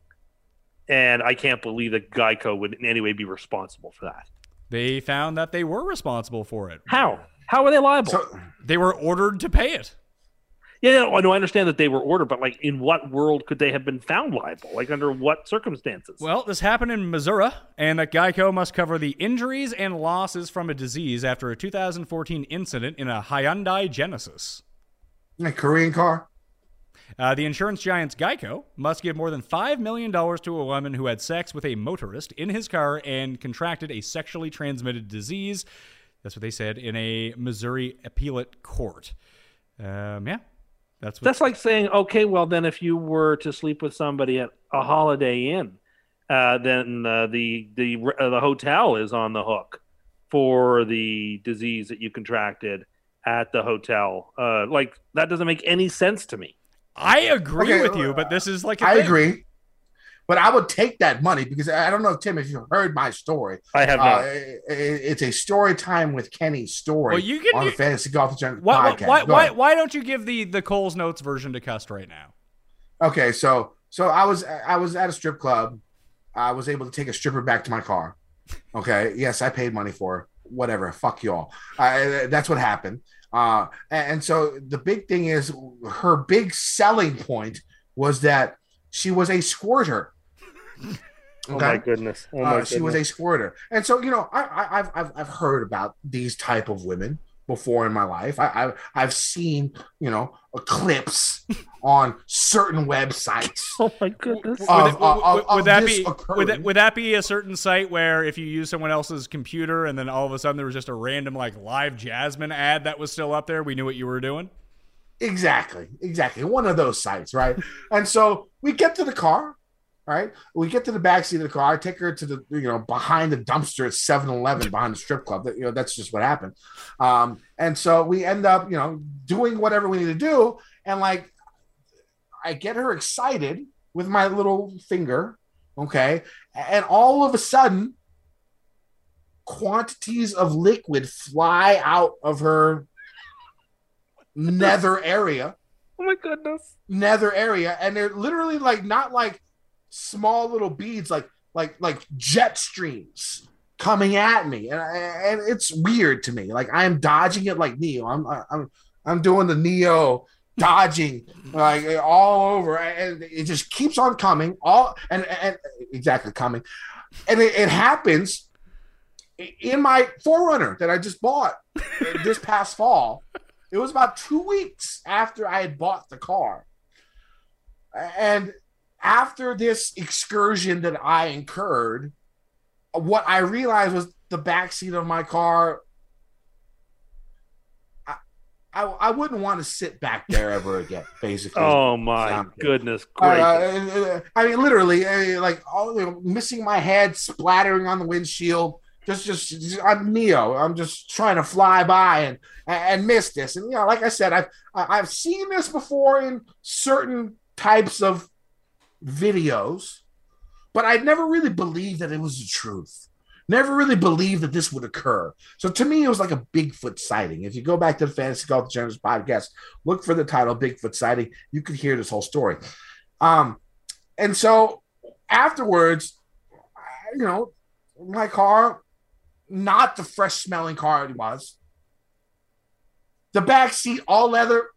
and I can't believe that Geico would in any way be responsible for that. They found that they were responsible for it. How? How are they liable? so They were ordered to pay it. yeah, no, no, I understand that they were ordered, but like, in what world could they have been found liable? Like, under what circumstances? Well, this happened in Missouri, and that Geico must cover the injuries and losses from a disease after a 2014 incident in a Hyundai Genesis. a korean car Uh, the insurance giant's Geico must give more than $5 million to a woman who had sex with a motorist in his car and contracted a sexually transmitted disease. That's what they said in a Missouri appellate court. Um, yeah, that's what. That's like saying, okay, well, then if you were to sleep with somebody at a Holiday Inn, uh, then uh, the the uh, the hotel is on the hook for the disease that you contracted at the hotel. Uh, like that doesn't make any sense to me. I agree Okay, with you, but this is like a I thing. agree. But I would take that money because I don't know, Tim, if you heard my story. I have Uh, not. it- it's a story time with Kenny story Well, you can- on the Fantasy Golf Junk Why, podcast. why, why, why don't you give the the Cole's Notes version to Cust right now? Okay, so so I was I was at a strip club. I was able to take a stripper back to my car. Okay, yes, I paid money for her. Whatever, fuck y'all. I, that's what happened. Uh, and, and so the big thing is her big selling point was that she was a squirter. Oh my goodness! Oh my uh, she was a goodness. squirter, and so you know, I, I, I've, I've I've heard about these type of women before in my life. I, I've I've seen you know clips on certain websites. Oh my goodness! Of- would, of- of- would- of would that this be would occurring. that, would that be a certain site where if you use someone else's computer and then all of a sudden there was just a random like LiveJasmin ad that was still up there, we knew what you were doing? Exactly, exactly. One of those sites, right? and so we get to the car, right? We get to the back seat of the car. I take her to the, you know, behind the dumpster at 7-Eleven behind the strip club. That you know, that's just what happened. Um, and so we end up, you know, doing whatever we need to do. And like I get her excited with my little finger, okay, and all of a sudden quantities of liquid fly out of her nether area Oh my goodness! nether area and they're literally like not like small little beads like like like jet streams coming at me. And, and it's weird to me. Like i'm dodging it like neo. I'm i'm i'm doing the neo dodging like all over. And it just keeps on coming. All and, and exactly coming. And it, it happens in my 4Runner that i just bought this past fall. It was about two weeks after I had bought the car. And after this excursion that I incurred, what I realized was the backseat of my car. I, I, I wouldn't want to sit back there ever again. Basically. Oh my goodness, Uh, great! uh, I mean, literally, uh, like all you know, missing my head, splattering on the windshield. Just, just, just, I'm Neo. I'm just trying to fly by and and miss this. And you know, like I said, I've I've seen this before in certain types of videos, but I never really believed that it was the truth. Never really believed that this would occur. So to me, it was like a Bigfoot sighting. If you go back to the Fantasy Golf Degenerates podcast, look for the title Bigfoot sighting. You could hear this whole story. Um, and so afterwards, I- you know, my car, not the fresh smelling car it was. The back seat, all leather,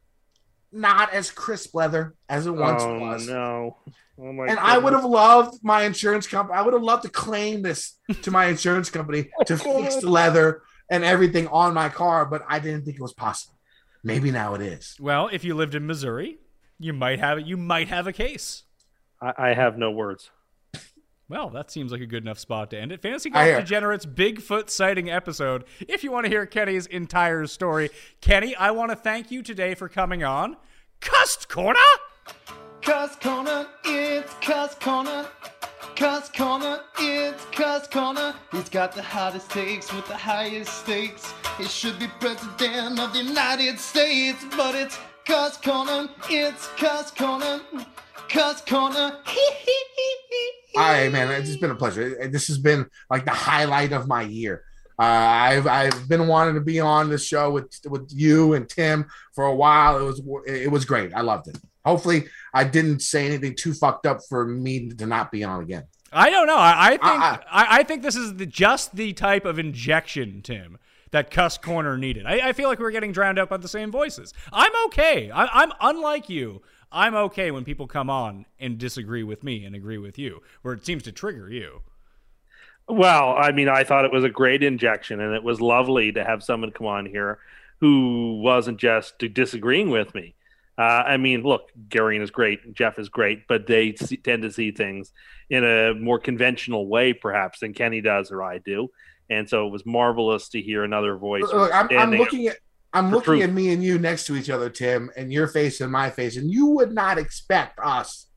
not as crisp leather as it once oh was. no! Oh my! And I would have loved my insurance company. I would have loved to claim this to my insurance company to fix the leather and everything on my car, but I didn't think it was possible. Maybe now it is. Well, if you lived in Missouri, you might have you might have a case. I, I have no words. Well, that seems like a good enough spot to end it. Fantasy I Golf. Degenerates Bigfoot sighting episode. If you want to hear Kenny's entire story, Kenny, I want to thank you today for coming on. Cust Corner. Cuss Corner, it's Cuss Corner. Cuss Corner, it's Cuss Corner. He's got the hottest takes with the highest stakes. He should be president of the United States, but it's Cuss Corner, it's Cuss Corner. Cuss Corner. All right, man. It's just been a pleasure. This has been like the highlight of my year. Uh, I've I've been wanting to be on this show with with you and Tim for a while. It was it was great. I loved it. Hopefully, I didn't say anything too fucked up for me to not be on again. I don't know. I, I uh, think I- I, I think this is the, just the type of injection, Tim, that Cuss Corner needed. I, I feel like we're getting drowned out by the same voices. I'm okay. I, I'm unlike you. I'm okay when people come on and disagree with me and agree with you, where it seems to trigger you. Well, I mean, I thought it was a great injection, and it was lovely to have someone come on here who wasn't just disagreeing with me. Uh, I mean, look, Garion is great, Jeff is great, but they see, tend to see things in a more conventional way, perhaps, than Kenny does or I do. And so it was marvelous to hear another voice. Look, I'm, I'm looking at I'm looking truth. at me and you next to each other, Tim, and your face and my face, and you would not expect us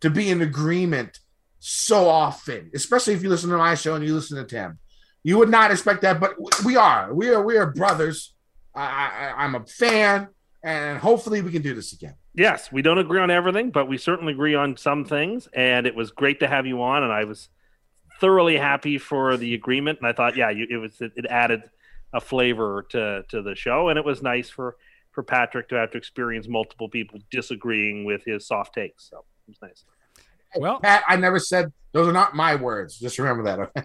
to be in agreement so often, especially if you listen to my show and you listen to Tim. You would not expect that, but we are. We are. We are brothers. I, I, I'm a fan, and hopefully we can do this again. Yes, we don't agree on everything, but we certainly agree on some things. And it was great to have you on, and I was thoroughly happy for the agreement. And I thought, yeah, you, it was it, it added a flavor to to the show, and it was nice for for Patrick to have to experience multiple people disagreeing with his soft takes. So it was nice. Well, Pat, I never said those are not my words. Just remember that. Okay?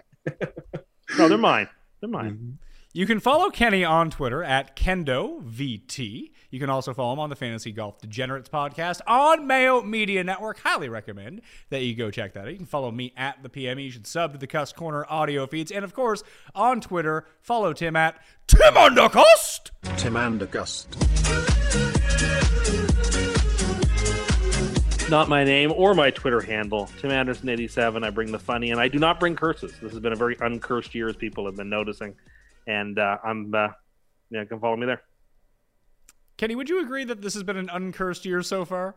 No, they're mine. They're mine. Mm-hmm. You can follow Kenny on Twitter at KendoVT. You can also follow him on the Fantasy Golf Degenerates podcast on Mayo Media Network. Highly recommend that you go check that out. You can follow me at the PME. You should sub to the Cuss Corner audio feeds. And of course, on Twitter, follow Tim at Tim Undercost. Tim Andergust. Not my name or my Twitter handle. Tim Anderson eighty seven. I bring the funny, and I do not bring curses. This has been a very uncursed year, as people have been noticing. And uh, I'm, uh, yeah, you can follow me there. Kenny, would you agree that this has been an uncursed year so far?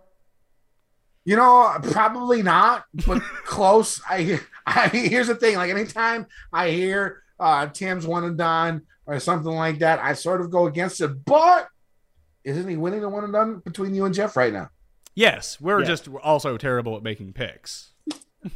You know, probably not, but close. I, I here's the thing: like anytime I hear uh, Tim's one and done or something like that, I sort of go against it. But isn't he winning the one and done between you and Jeff right now? Yes, we're Yeah. just also terrible at making picks.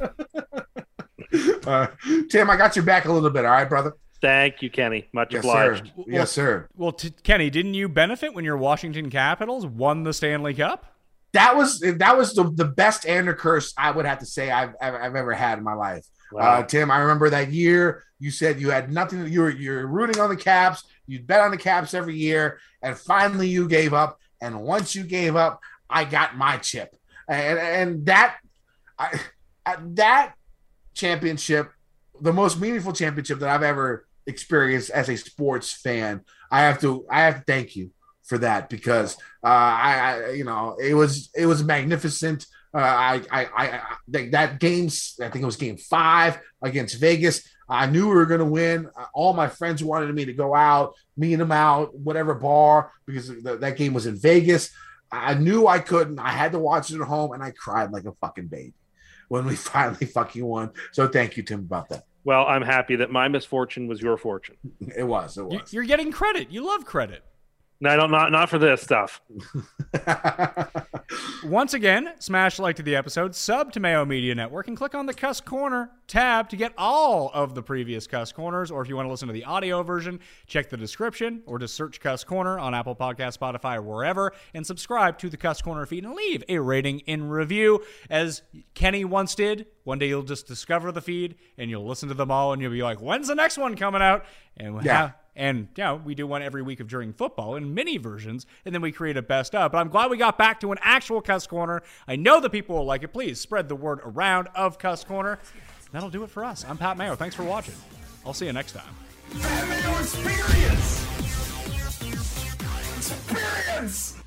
Uh, Tim, I got your back a little bit. All right, brother. Thank you, Kenny. Much Yes, obliged. sir. Yes, sir. Well, t- Kenny, didn't you benefit when your Washington Capitals won the Stanley Cup? That was that was the, the best Ander curse I would have to say I've I've, I've ever had in my life. Wow. Uh, Tim, I remember that year you said you had nothing. You were you're rooting on the Caps. You bet on the Caps every year, and finally you gave up. And once you gave up, I got my chip. And and that, I, that championship, the most meaningful championship that I've ever experienced as a sports fan. I have to I have to thank you for that because uh, I, I you know it was it was magnificent. Uh, I, I, I, I that game's, I think it was game five against Vegas. I knew we were going to win. All my friends wanted me to go out, meet them out, whatever bar, because that game was in Vegas. I knew I couldn't. I had to watch it at home, and I cried like a fucking baby when we finally fucking won. So thank you, Tim, about that. Well, I'm happy that my misfortune was your fortune. It was. It was. You're getting credit. You love credit. No, I don't not not for this stuff. Once again, smash like to the episode, sub to Mayo Media Network, and click on the Cuss Corner tab to get all of the previous Cuss Corners. Or if you want to listen to the audio version, check the description or just search Cuss Corner on Apple Podcast, Spotify, or wherever, and subscribe to the Cuss Corner feed and leave a rating in review. As Kenny once did, one day you'll just discover the feed and you'll listen to them all, and you'll be like, "When's the next one coming out?" And Yeah. how- and you know, we do one every week of during football in mini versions, and then we create a best of. But I'm glad we got back to an actual Cuss Corner. I know the people will like it. Please spread the word around of Cuss Corner. That'll do it for us. I'm Pat Mayo. Thanks for watching. I'll see you next time. Experience! Experience!